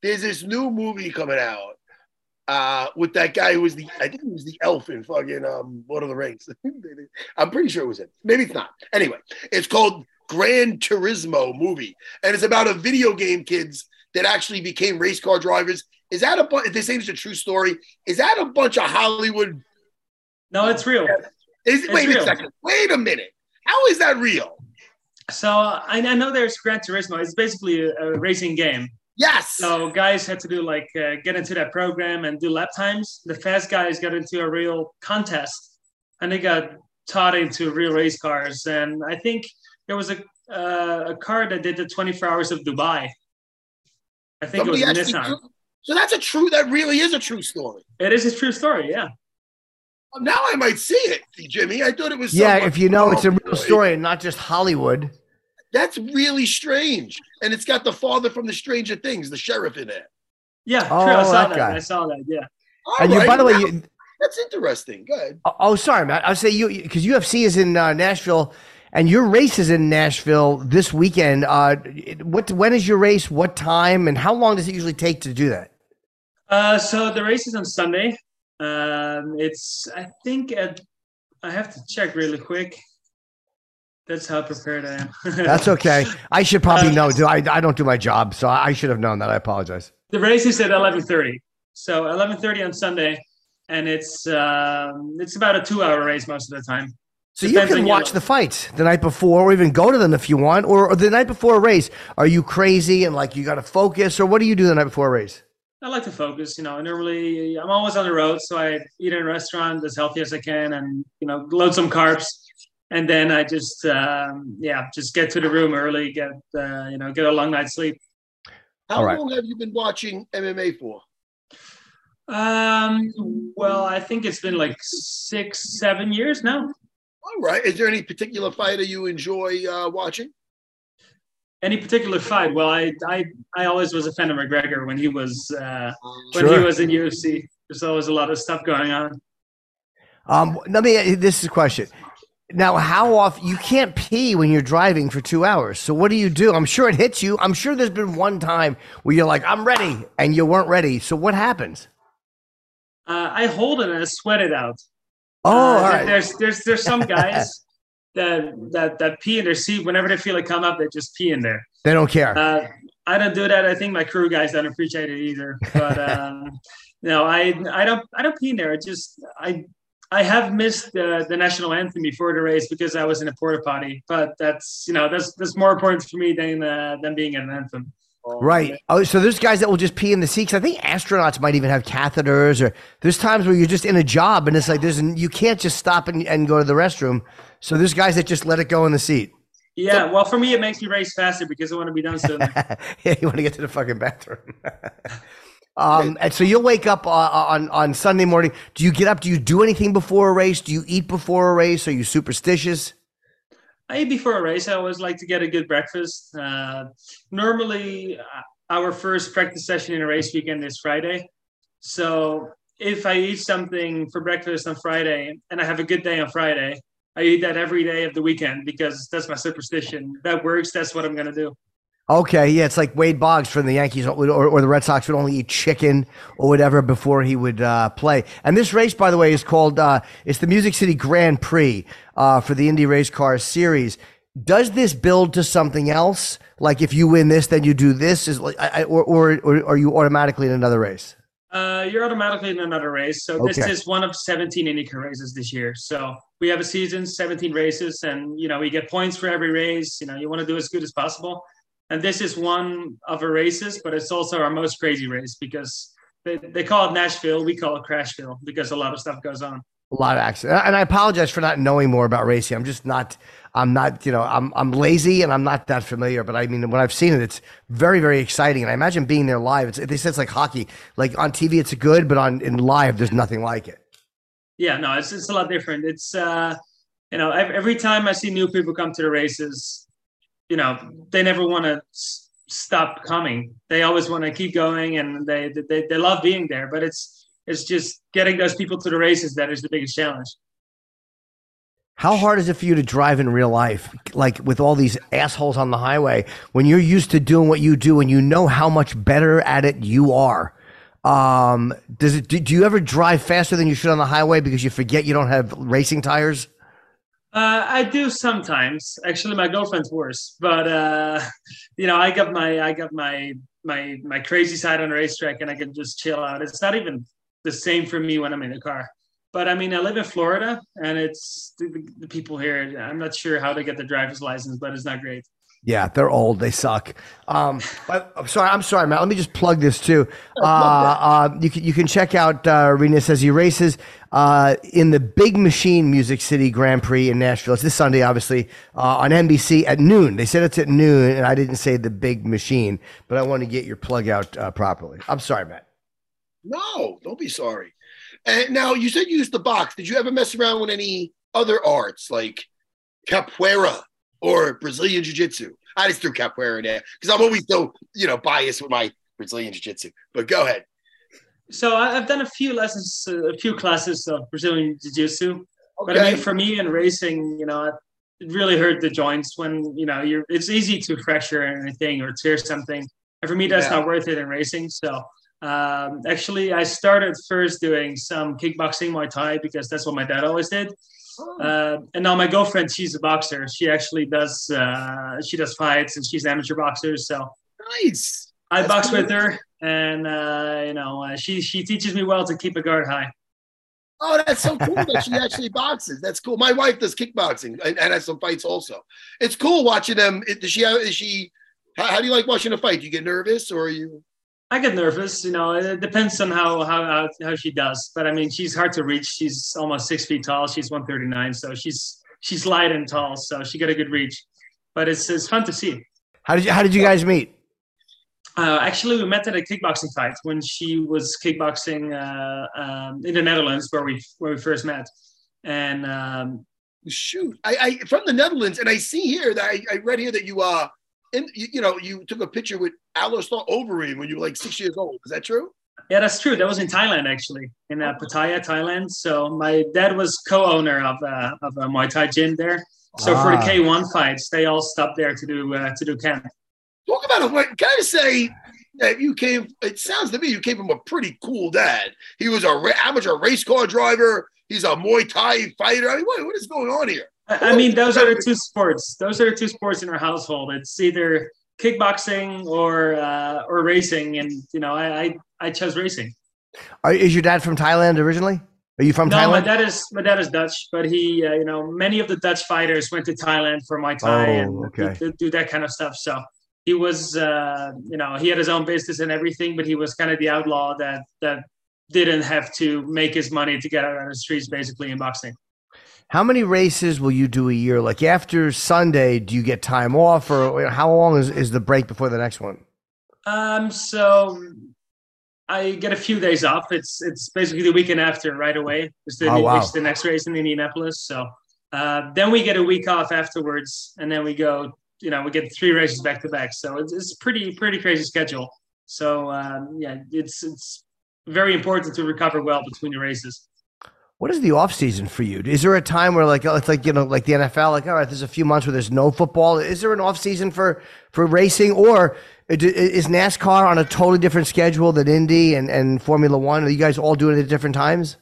There's this new movie coming out uh, with that guy who was the, I think he was the elf in fucking um, Lord of the Rings. I'm pretty sure it was it. Maybe it's not. Anyway, it's called Gran Turismo movie, and it's about a video game kids that actually became race car drivers. Is that a bunch? They say it's a true story. Is that a bunch of Hollywood? No, it's real. Is It's wait real. a second. Wait a minute. How is that real? So uh, I, I know there's Gran Turismo. It's basically a, a racing game. Yes. So guys had to do like uh, get into that program and do lap times. The fast guys got into a real contest, and they got taught into real race cars. And I think there was a uh, a car that did the 24 hours of Dubai. I think Somebody it was actually Nissan. drew- So that's a true. That really is a true story. It is a true story. Yeah. Now I might see it, Jimmy. I thought it was. Yeah, if you know it's a real story and not just Hollywood. That's really strange, and it's got the father from the Stranger Things, the sheriff in it. Yeah, Oh, true. I saw that that. guy. I saw that. Yeah. All And you, by the way, you, that's interesting. Good. oh, oh, sorry, Matt. I'll say you because UFC is in uh, Nashville, and your race is in Nashville this weekend. Uh, what when is your race? What time? And how long does it usually take to do that? Uh, so the race is on Sunday. Um, it's I think at I have to check really quick. That's how prepared I am. That's okay. I should probably Uh, know. Do I? I don't do my job, so I should have known that. I apologize. the race is at eleven thirty. So eleven thirty on Sunday, and it's um, it's about a two hour race most of the time. So you can watch the fights the night before, or even go to them if you want, or, or the night before a race. Are you crazy and like you got to focus, or what do you do the night before a race? I like to focus. You know, normally I'm always on the road, so I eat in a restaurant as healthy as I can, and you know, load some carbs, and then I just um, yeah, just get to the room early, get uh, you know, get a long night's sleep. How All right. long have you been watching MMA for? Um, well, I think it's been like six, seven years now. All right. Is there any particular fighter you enjoy uh, watching? Any particular fight? Well, I I I always was a fan of McGregor when he was uh, when Sure. he was in UFC. There's always a lot of stuff going on. Um, let me. This is a question. Now, how often you can't pee when you're driving for two hours? So what do you do? I'm sure it hits you. I'm sure there's been one time where you're like, "I'm ready," and you weren't ready. So what happens? Uh, I hold it and I sweat it out. Oh, Uh, all right. There's there's there's some guys that that that pee in their seat whenever they feel it come up, they just pee in there. They don't care. Uh, I don't do that. I think my crew guys don't appreciate it either. But um, no, I I don't I don't pee in there. I just I I have missed the the national anthem before the race because I was in a porta potty. But that's you know that's that's more important for me than uh, than being at an anthem. Right. Oh, so there's guys that will just pee in the seats. I think astronauts might even have catheters, or there's times where you're just in a job and it's like there's you can't just stop and, and go to the restroom. So there's guys that just let it go in the seat. Yeah. Well, for me, it makes me race faster because I want to be done sooner. yeah, you want to get to the fucking bathroom. um, and so you'll wake up uh, on on Sunday morning. Do you get up? Do you do anything before a race? Do you eat before a race? Are you superstitious? I eat before a race. I always like to get a good breakfast. Uh, normally, uh, our first practice session in a race weekend is Friday. So if I eat something for breakfast on Friday and I have a good day on Friday, I eat that every day of the weekend because that's my superstition. That works. That's what I'm going to do. Okay, yeah, it's like Wade Boggs from the Yankees or, or the Red Sox would only eat chicken or whatever before he would uh, play. And this race, by the way, is called uh, it's the Music City Grand Prix uh, for the Indy Race Car Series. Does this build to something else? Like if you win this, then you do this, is like, I, or, or or are you automatically in another race? Uh, you're automatically in another race. So this is one of 17 IndyCar races this year. So we have a season, 17 races, and you know we get points for every race. You know you want to do as good as possible, and this is one of our races, but it's also our most crazy race because they, they call it Nashville, we call it Crashville because a lot of stuff goes on. A lot of accidents, and I apologize for not knowing more about racing. I'm just not. I'm not. You know, I'm I'm lazy and I'm not that familiar. But I mean, when I've seen it, it's very very exciting. And I imagine being there live. It's they said it's like hockey. Like on TV, it's good, but on in live, there's nothing like it. Yeah, no, it's it's a lot different. It's uh, you know, every time I see new people come to the races, you know, they never want to s- stop coming. They always want to keep going, and they, they they love being there. But it's it's just getting those people to the races that is the biggest challenge. How hard is it for you to drive in real life, like with all these assholes on the highway, when you're used to doing what you do and you know how much better at it you are? Um, does it? Do, do you ever drive faster than you should on the highway because you forget you don't have racing tires? Uh, I do sometimes. Actually, my girlfriend's worse, but uh, you know, I got my I got my my my crazy side on the racetrack, and I can just chill out. It's not even the same for me when I'm in the car. But I mean, I live in Florida, and it's the, the people here. I'm not sure how to get the driver's license, but it's not great. Yeah, they're old. They suck. Um, but I'm sorry. I'm sorry, Matt. Let me just plug this too. Uh, uh, you can you can check out uh, Rena says he races uh, in the Big Machine Music City Grand Prix in Nashville. It's this Sunday, obviously, uh, on NBC at noon. They said it's at noon, and I didn't say the Big Machine, but I want to get your plug out uh, properly. I'm sorry, Matt. No, don't be sorry. And now you said you used the box. Did you ever mess around with any other arts like capoeira or Brazilian jiu-jitsu? I just threw capoeira in there because I'm always so you know biased with my Brazilian jiu-jitsu. But go ahead. So I've done a few lessons, a few classes of Brazilian Jiu-Jitsu. But I mean, for me in racing, you know, it really hurt the joints when you know you're. It's easy to fracture anything or tear something, and for me, that's Yeah. not worth it in racing. So um, actually, I started first doing some kickboxing, Muay Thai, because that's what my dad always did. Uh, and now my girlfriend, she's a boxer. She actually does. Uh, she does fights, and she's an amateur boxer. So nice. I That's box cool. with her, and uh, you know, uh, she she teaches me well to keep a guard high. Oh, that's so cool that she actually boxes. That's cool. My wife does kickboxing and, and has some fights also. It's cool watching them. Does she? Is she? How, how do you like watching a fight? Do you get nervous or are you? I get nervous, you know. It depends on how how how, how she does. But I mean, she's hard to reach. She's almost six feet tall. She's one thirty nine, so she's she's light and tall, so she got a good reach. But it's it's fun to see. How did you How did you guys meet? Uh, actually, we met at a kickboxing fight when she was kickboxing uh, um, in the Netherlands, where we where we first met. And um, Shoot, I, I from the Netherlands, and I see here that I, I read here that you uh, in you, you know, you took a picture with Alistair Overeem when you were like six years old. Is that true? Yeah, that's true. That was in Thailand, actually, in uh, Pattaya, Thailand. So my dad was co-owner of uh, of a Muay Thai gym there. So for the Ah. K1 fights, they all stopped there to do uh, to do camp. Talk about it. What can I say? That you came. It sounds to me you came from a pretty cool dad. He was a ra- amateur race car driver. He's a Muay Thai fighter. I mean, what, what is going on here? I I mean, those are the two sports. Those are the two sports in our household. It's either kickboxing or uh, or racing, and you know, I I, I chose racing. Are, is your dad from Thailand originally? Are you from no, my Thailand? dad is my dad is Dutch, but he, uh, you know, many of the Dutch fighters went to Thailand for Muay Thai Oh, and okay. do, do that kind of stuff. So he was, uh, you know, he had his own business and everything, but he was kind of the outlaw that that didn't have to make his money to get out on the streets, basically in boxing. How many races will you do a year? Like after Sunday, do you get time off, or how long is, is the break before the next one? Um, so I get a few days off. It's it's basically the weekend after, right away. It's the, Oh, wow. it's the next race in Indianapolis. So uh, then we get a week off afterwards, and then we go. You know, we get three races back to back. So it's, it's pretty pretty crazy schedule. So um, yeah, it's it's very important to recover well between the races. What is the off season for you? Is there a time where like it's like you know like the NFL like all right there's a few months where there's no football. Is there an off season for for racing or is NASCAR on a totally different schedule than Indy and and Formula One? Are you guys all doing it at different times?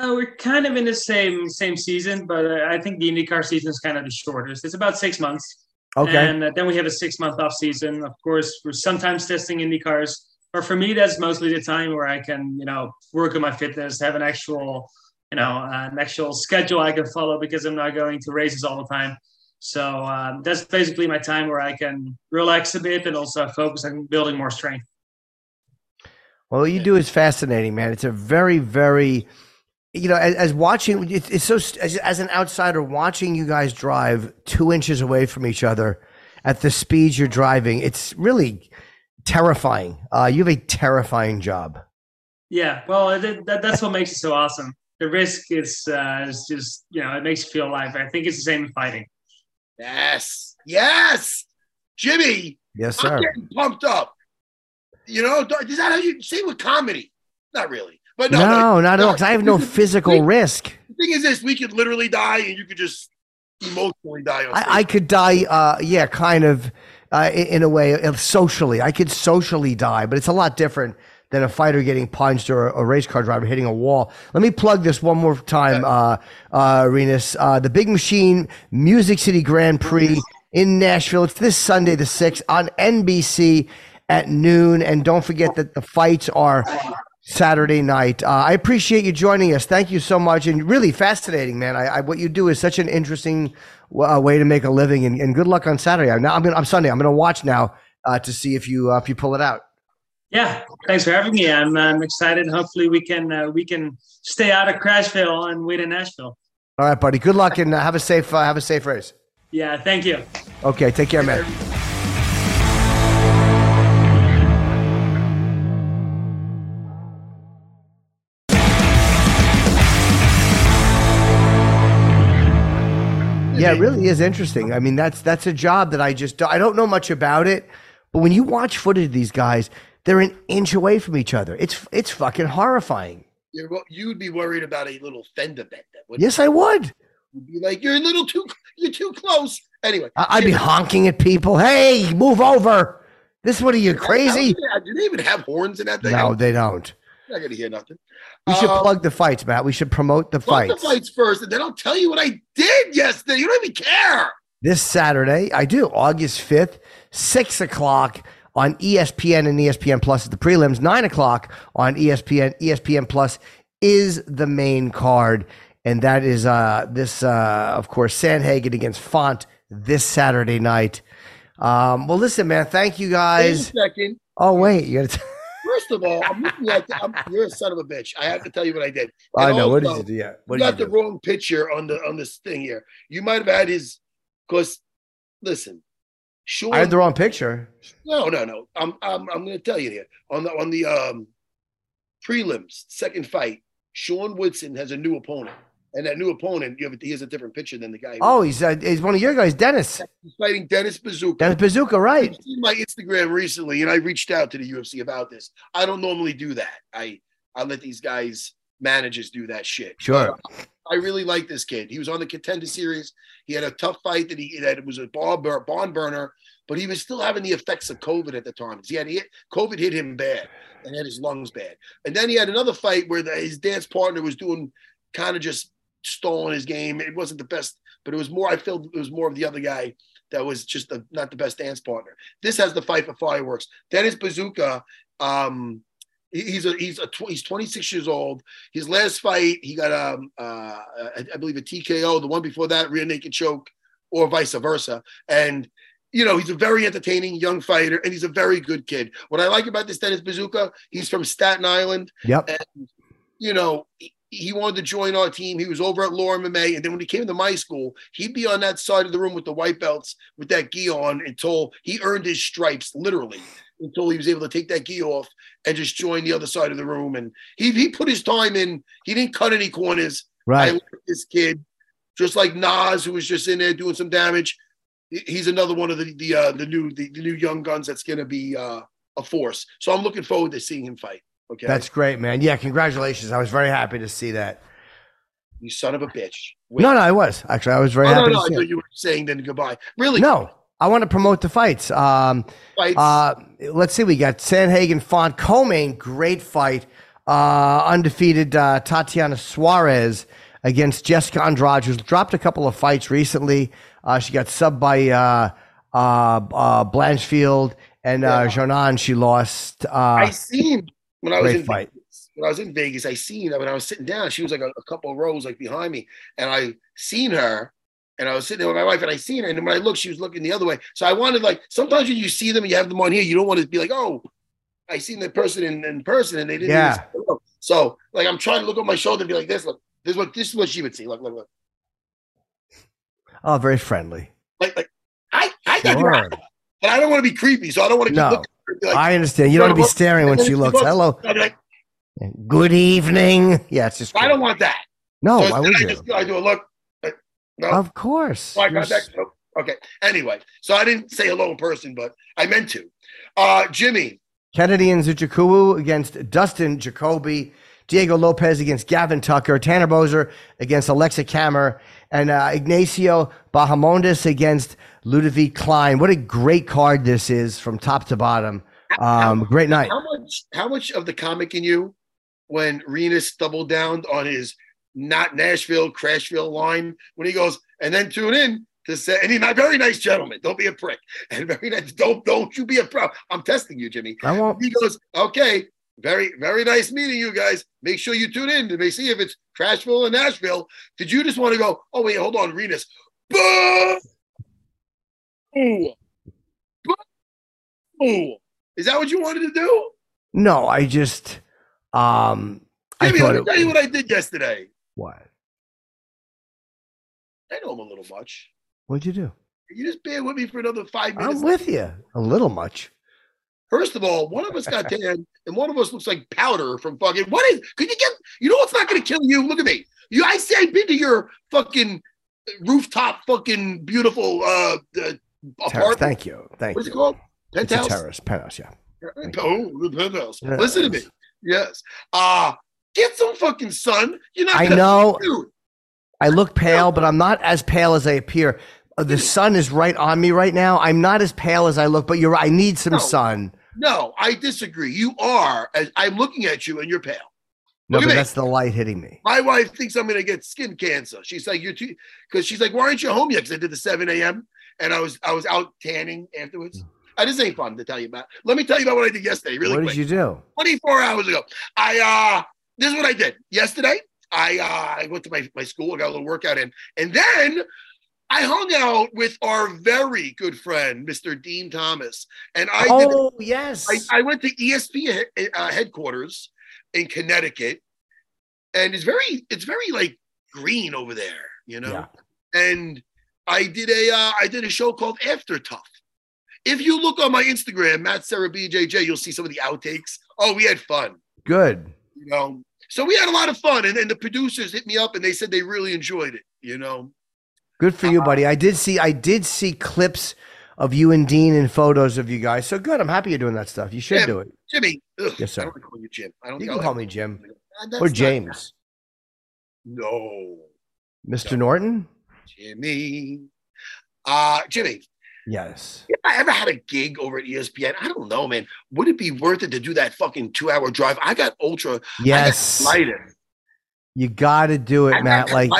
Uh, we're kind of in the same same season, but uh, I think the IndyCar season is kind of the shortest. It's about six months. Okay. And uh, then we have a six month off season. Of course, we're sometimes testing Indy cars, but for me, that's mostly the time where I can, you know, work on my fitness, have an actual, you know, uh, an actual schedule I can follow because I'm not going to races all the time. So um, that's basically my time where I can relax a bit and also focus on building more strength. Well, what you do is fascinating, man. It's a very, very, you know, as, as watching, it's, it's so, as, as an outsider, watching you guys drive two inches away from each other at the speeds you're driving, it's really terrifying. Uh, you have a terrifying job. Yeah, well, that, that, that's what makes it so awesome. The risk is uh, is just, you know, it makes you feel alive. I think it's the same in fighting. Yes, yes, Jimmy. Yes, sir. I'm getting pumped up. You know, is that how you say with comedy? Not really, but No, no, not at all. 'cause I have no We- physical risk. The thing is, this we could literally die, and you could just emotionally die. On. I, I could die, uh, yeah, kind of uh, in, in a way, socially. I could socially die, but it's a lot different than a fighter getting punched or a race car driver hitting a wall. Let me plug this one more time, uh, uh, Rinus. Uh, the Big Machine Music City Grand Prix in Nashville. It's this Sunday, the 6th, on NBC at noon. And don't forget that the fights are Saturday night. Uh, I appreciate you joining us. Thank you so much, and really fascinating, man. I, I what you do is such an interesting uh, way to make a living, and, and good luck on Saturday. I'm now I'm gonna, I'm Sunday. I'm going to watch now uh, to see if you uh, if you pull it out. Yeah, thanks for having me. I'm, I'm excited. Hopefully, we can uh, we can stay out of Crashville and wait in Nashville. All right, buddy. Good luck and uh, have a safe uh, have a safe race. Yeah, thank you. Okay, take care, man. Yeah, it really is interesting. I mean, that's that's a job that I just I don't know much about it, but when you watch footage of these guys, they're an inch away from each other. It's it's fucking horrifying. You're, you'd be worried about a little fender bender. Yes, I would. you? You'd be like, you're a little too, you're too close. Anyway, I- I'd be honking at people. Hey, move over. This what are you crazy? Do they even have horns in that thing? No, they don't. not gonna hear nothing. We should Um, plug the fights, Matt. We should promote the plug fights. the fights first, and then I'll tell you what I did yesterday. You don't even care. This Saturday, I do. August 5th, 6 o'clock on ESPN and ESPN Plus at the prelims. 9 o'clock on ESPN. ESPN Plus is the main card. And that is uh, this, uh, of course, Sandhagen against Font this Saturday night. Um, well, listen, man, thank you Wait guys. a second. Oh, wait. You gotta t- First of all, I'm looking at. I'm, you're a son of a bitch. I have to tell you what I did. I And know. What did you do? Yeah. What you got you the wrong picture on the on this thing here. You might have had his. Because, listen, Sean. I had the wrong picture. No, no, no. I'm I'm I'm going to tell you here on the on the um prelims second fight. Sean Woodson has a new opponent, and that new opponent, you have he has a different picture than the guy. Oh, he's, uh, he's one of your guys, Dennis. he's fighting Dennis Buzukja. Dennis Buzukja, right. I've seen my Instagram recently, and I reached out to the UFC about this. I don't normally do that. I I let these guys managers do that shit. Sure. I really like this kid. He was on the contender series. He had a tough fight that he that it was a barn burner, but he was still having the effects of COVID at the time. He had hit, COVID hit him bad and had his lungs bad. And then he had another fight where the, his dance partner was doing kind of just stalling his game. It wasn't the best, but it was more. I felt it was more of the other guy that was just the, not the best dance partner. This has the fight for fireworks. Dennis Buzukja. Um, he's a he's a tw- he's 26 years old. His last fight, he got um uh I, I believe a TKO. The one before that, rear naked choke, or vice versa. And you know, he's a very entertaining young fighter, and he's a very good kid. What I like about this Dennis Buzukja, he's from Staten Island Yep. And, you know, he, wanted to join our team. He was over at Law MMA. And then when he came to my school, he'd be on that side of the room with the white belts with that gi on until he earned his stripes, literally, until he was able to take that gi off and just join the other side of the room. And he, he put his time in. He didn't cut any corners. I Right. like this kid, just like Nas, who was just in there doing some damage. He's another one of the the uh, the new the, the new young guns that's going to be uh, a force. So I'm looking forward to seeing him fight. Okay, That's great, man. Yeah, congratulations. I was very happy to see that. you son of a bitch. Wait. No, no, I was actually. I was very Oh, happy no, no, I thought you were saying then goodbye. Really? No, I want to promote the fights. Um, Fights. uh, let's see. We got Sandhagen Font Comain, great fight. Uh, undefeated uh, Tatiana Suarez against Jessica Andrade, who's dropped a couple of fights recently. Uh, she got subbed by uh, uh, uh, Blanchfield and uh, Yeah. Jonan. She lost. Uh, I seen when I was great in fight. Vegas, when I was in Vegas, I seen her when I was sitting down. She was like a, a couple of rows like behind me, and I seen her. And I was sitting there with my wife, and I seen her. And when I looked, she was looking the other way. So I wanted like sometimes when you see them and you have them on here, you don't want to be like, oh, I seen that person in, in person, and they didn't. Yeah. So like I'm trying to look on my shoulder and be like this. Look, this is what this is what she would see. Look, look, look. oh, very friendly. Like like I I got Sure. but I don't want to be creepy, so I don't want to keep No. looking. At her and be like, I understand. You don't want to be staring when she looks. Hello. Like, Good evening. Yeah, it's just. I don't want that. No, So why would I you? just I do a look. Like, no, Of course. eye You're contact. s- Okay. Anyway, so I didn't say hello in person, but I meant to. Uh, Jimmy, Kennedy Nzechukwu against Dustin Jacoby. Diego Lopes against Gavin Tucker. Tanner Boser against Aleksa Camur. And uh, Ignacio Bahamondes against Ludovit Klein. What a great card this is from top to bottom. Um, great night. how much how much of the comic in you when Rinus doubled down on his not Nashville, Crashville line when he goes, and then tune in to say, and he's not very nice gentleman. Don't be a prick. And very nice. Don't don't you be a pro. I'm testing you, Jimmy. I won't. He goes, okay, very, very nice meeting you guys. Make sure you tune in to see if it's Crashville or Nashville. Did you just want to go, oh, wait, hold on, Rinus. Boo! Boo! Boo! Is that what you wanted to do? No, I just. Um, I Jimmy, thought let me tell you what I did yesterday. what? I know him a little much. What'd you do? You just bear with me for another five minutes? I'm with you a little much. First of all, one of us got tan, and one of us looks like powder from fucking. What is? Could you get? You know what's not going to kill you? Look at me. You, I say, I've been to your fucking rooftop fucking beautiful uh, uh apartment. Thank you. Thank What's it you. called? It's a Penthouse. terrace. Penthouse. Yeah. Oh, the penthouse. Yes. Listen to me. Yes. Uh get some fucking sun. You're not I know. Dude, I look pale, but I'm not as pale as I appear. Uh, The sun is right on me right now. I'm not as pale as I look, but you're right. I need some No. sun. No, I disagree. You are. as- I'm looking at you and you're pale. No, but me. that's the light hitting me. My wife thinks I'm gonna get skin cancer. She's like, you're too because she's like, why aren't you home yet? Because I did the 7 a.m. and I was I was out tanning afterwards. Uh, this ain't fun to tell you about. Let me tell you about what I did yesterday, really what quick. did you do? 24 hours ago. I uh this is what I did. Yesterday, I uh I went to my, my school, I got a little workout in, and then I hung out with our very good friend, Mr. Dean Thomas. And I did oh yes. I, I went to ESP uh, headquarters in Connecticut, and it's very it's very like green over there, you know. Yeah. And I did a uh, I did a show called After Tough. If you look on my Instagram, Matt Serra BJJ, you'll see some of the outtakes. Oh, we had fun, Good. you know. So we had a lot of fun, and then the producers hit me up and they said they really enjoyed it, you know. Good for you, buddy. I did see. I did see clips of you and Dean and photos of you guys. So good. I'm happy you're doing that stuff. You should Yeah. do it. Jimmy, ugh, Yes, sir. I don't call you Jim. I don't You can call me Jim Uh, or not- James. No, Mr. Norton. Jimmy. Uh, Jimmy, Yes. if I ever had a gig over at ESPN, I don't know, man. Would it be worth it to do that fucking two hour drive? I got ultra. Yes. I got. You got to do I it, Matt. Like.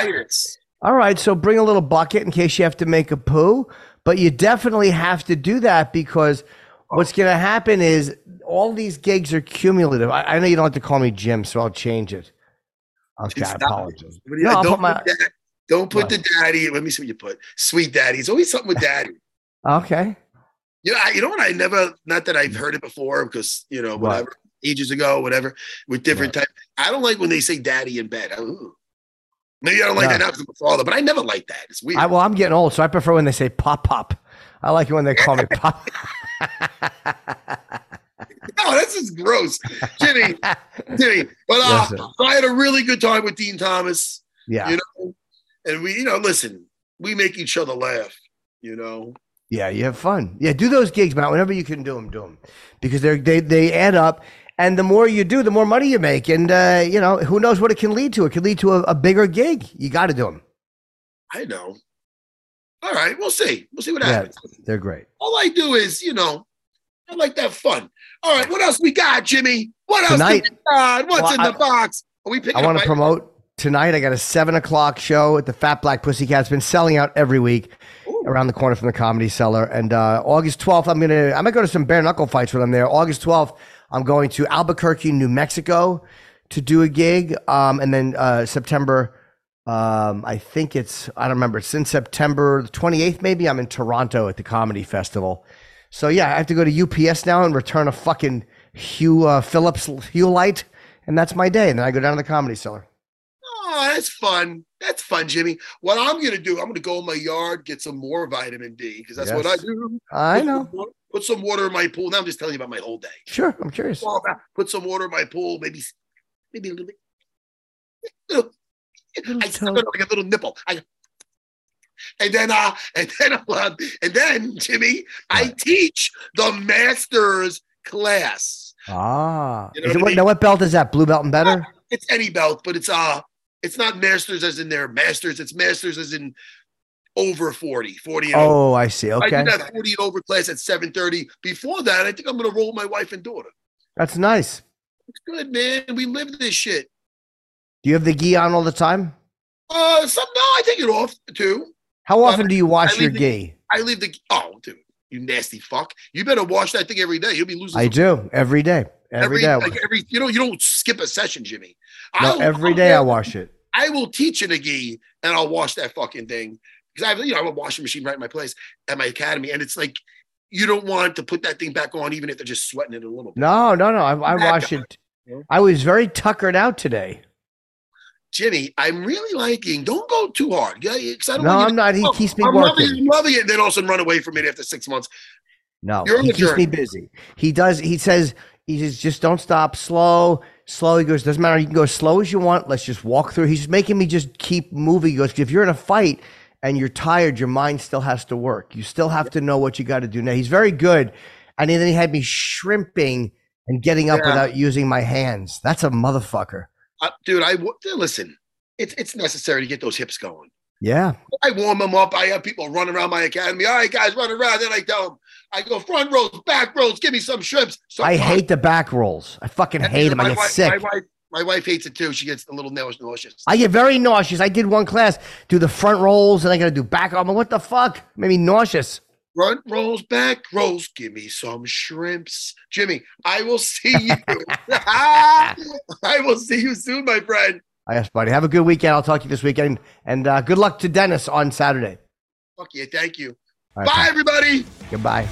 All right. So bring a little bucket in case you have to make a poo. But you definitely have to do that because what's going to happen is all these gigs are cumulative. I, I know you don't like to call me Jim, so I'll change it. Okay, I apologize. No, I'll don't put my- put, don't put What? the daddy. Let me see what you put. Sweet daddy. It's always something with daddy. Okay. You know, I, you know what? I never. Not that I've heard it before, because you know, What? whatever ages ago, whatever, with different type. I don't like when they say daddy in bed. Ooh. Maybe I don't like No. that now because I'm a father, but I never like that. It's weird. I, well, I'm getting old, so I prefer when they say pop pop. I like it when they call me pop. no, this is gross, Jimmy. Jimmy, but uh, Yes, I had a really good time with Dean Thomas. yeah. You know, and we, you know, listen, we make each other laugh. You know, Yeah, you have fun. Yeah, do those gigs, Matt. Whenever you can do them, do them because they they they add up, and the more you do, the more money you make, and uh, you know who knows what it can lead to. It could lead to a, a bigger gig. You got to do them. I know. All right, we'll see. We'll see what Yeah, happens. they're great. All I do is, you know, I like that fun. All right, what else we got, Jimmy? What else Tonight- we got? What's Well, in I- the box? Are we picking I want to promote tonight. I got a seven o'clock show at the Fat Black Pussycat. It's been selling out every week Ooh. around the corner from the Comedy Cellar. And uh, August twelfth, I'm gonna I might go to some bare knuckle fights when I'm there. August twelfth, I'm going to Albuquerque, New Mexico, to do a gig. Um, and then uh, September. Um, I think it's I don't remember. It's September the 28th, maybe. I'm in Toronto at the Comedy Festival. So yeah, I have to go to UPS now and return a fucking Hue uh, Philips Hue light, and that's my day. And then I go down to the Comedy Cellar. Oh, that's fun. That's fun, Jimmy. What I'm gonna do, I'm gonna go in my yard, get some more vitamin D, because that's what I do. I Put know. some Put some water in my pool. Now I'm just telling you about my whole day. Sure, I'm curious. Uh, Put some water in my pool, maybe, maybe a little bit. Little, I it up like a little nipple. I, and then, uh, and then, uh, and then, Jimmy, I teach the masters class. Ah, You know what I mean? now what belt is that? Blue belt and better? It's any belt, but it's uh, it's not masters as in their masters. It's masters as in over 40, 40 and over. Oh, I see. Okay. I did that 40 and over class at 7:30. Before that, I think I'm gonna roll my wife and daughter. that's nice. It's good, man. We live this shit. Do you have the gi on all the time? Uh, some no, I take it off too. How often do you wash your leave gi? I leave the oh, dude, you nasty fuck. You better wash that thing every day. You'll be losing. I do every day. Every day. I like every. You know, you don't skip a session, Jimmy. No, I'll- every I'll I wash it. I will teach it a gi and I'll wash that fucking thing because I have you know I have a washing machine right in my place at my academy, and it's like you don't want to put that thing back on even if they're just sweating it a little bit. No, no, no. I, I wash guy. it. Yeah. I was very tuckered out today. Jimmy, I'm really liking. Don't go too hard, yeah. Because I don't. No, I'm not. He Oh, keeps me I'm loving, working. it, loving it, and then all of a sudden run away from it after six months. No, You're he keeps me busy. He does. He says he says just don't stop. Slow, slow. He goes doesn't matter. You can go as slow as you want. Let's just walk through. He's making me just keep moving. He goes if you're in a fight and you're tired, your mind still has to work. You still have to know what you got to do. Now he's very good, and then he had me shrimping and getting up Yeah. without using my hands. That's a motherfucker. Uh, dude, I w- listen. It's it's necessary to get those hips going. Yeah. I warm them up. I have people run around my academy. All right, guys, run around. Then I tell them, I go front rolls, back rolls, Give me some shrimps. So I hate the back rolls. I fucking hate them. I My get wife- sick. My wife, my wife hates it too. She gets a little nauseous. nauseous. I get very nauseous. I did one class, do the front rolls, and I got to do back. I'm like, what the fuck? Made me nauseous. Front rolls, back rolls. Give me some shrimps, Jimmy. I will see you. I will see you soon, my friend. Yes, buddy. Have a good weekend. I'll talk to you this weekend. And uh, good luck to Dennis on Saturday. Fuck yeah, thank you. Right, Bye, everybody. Goodbye.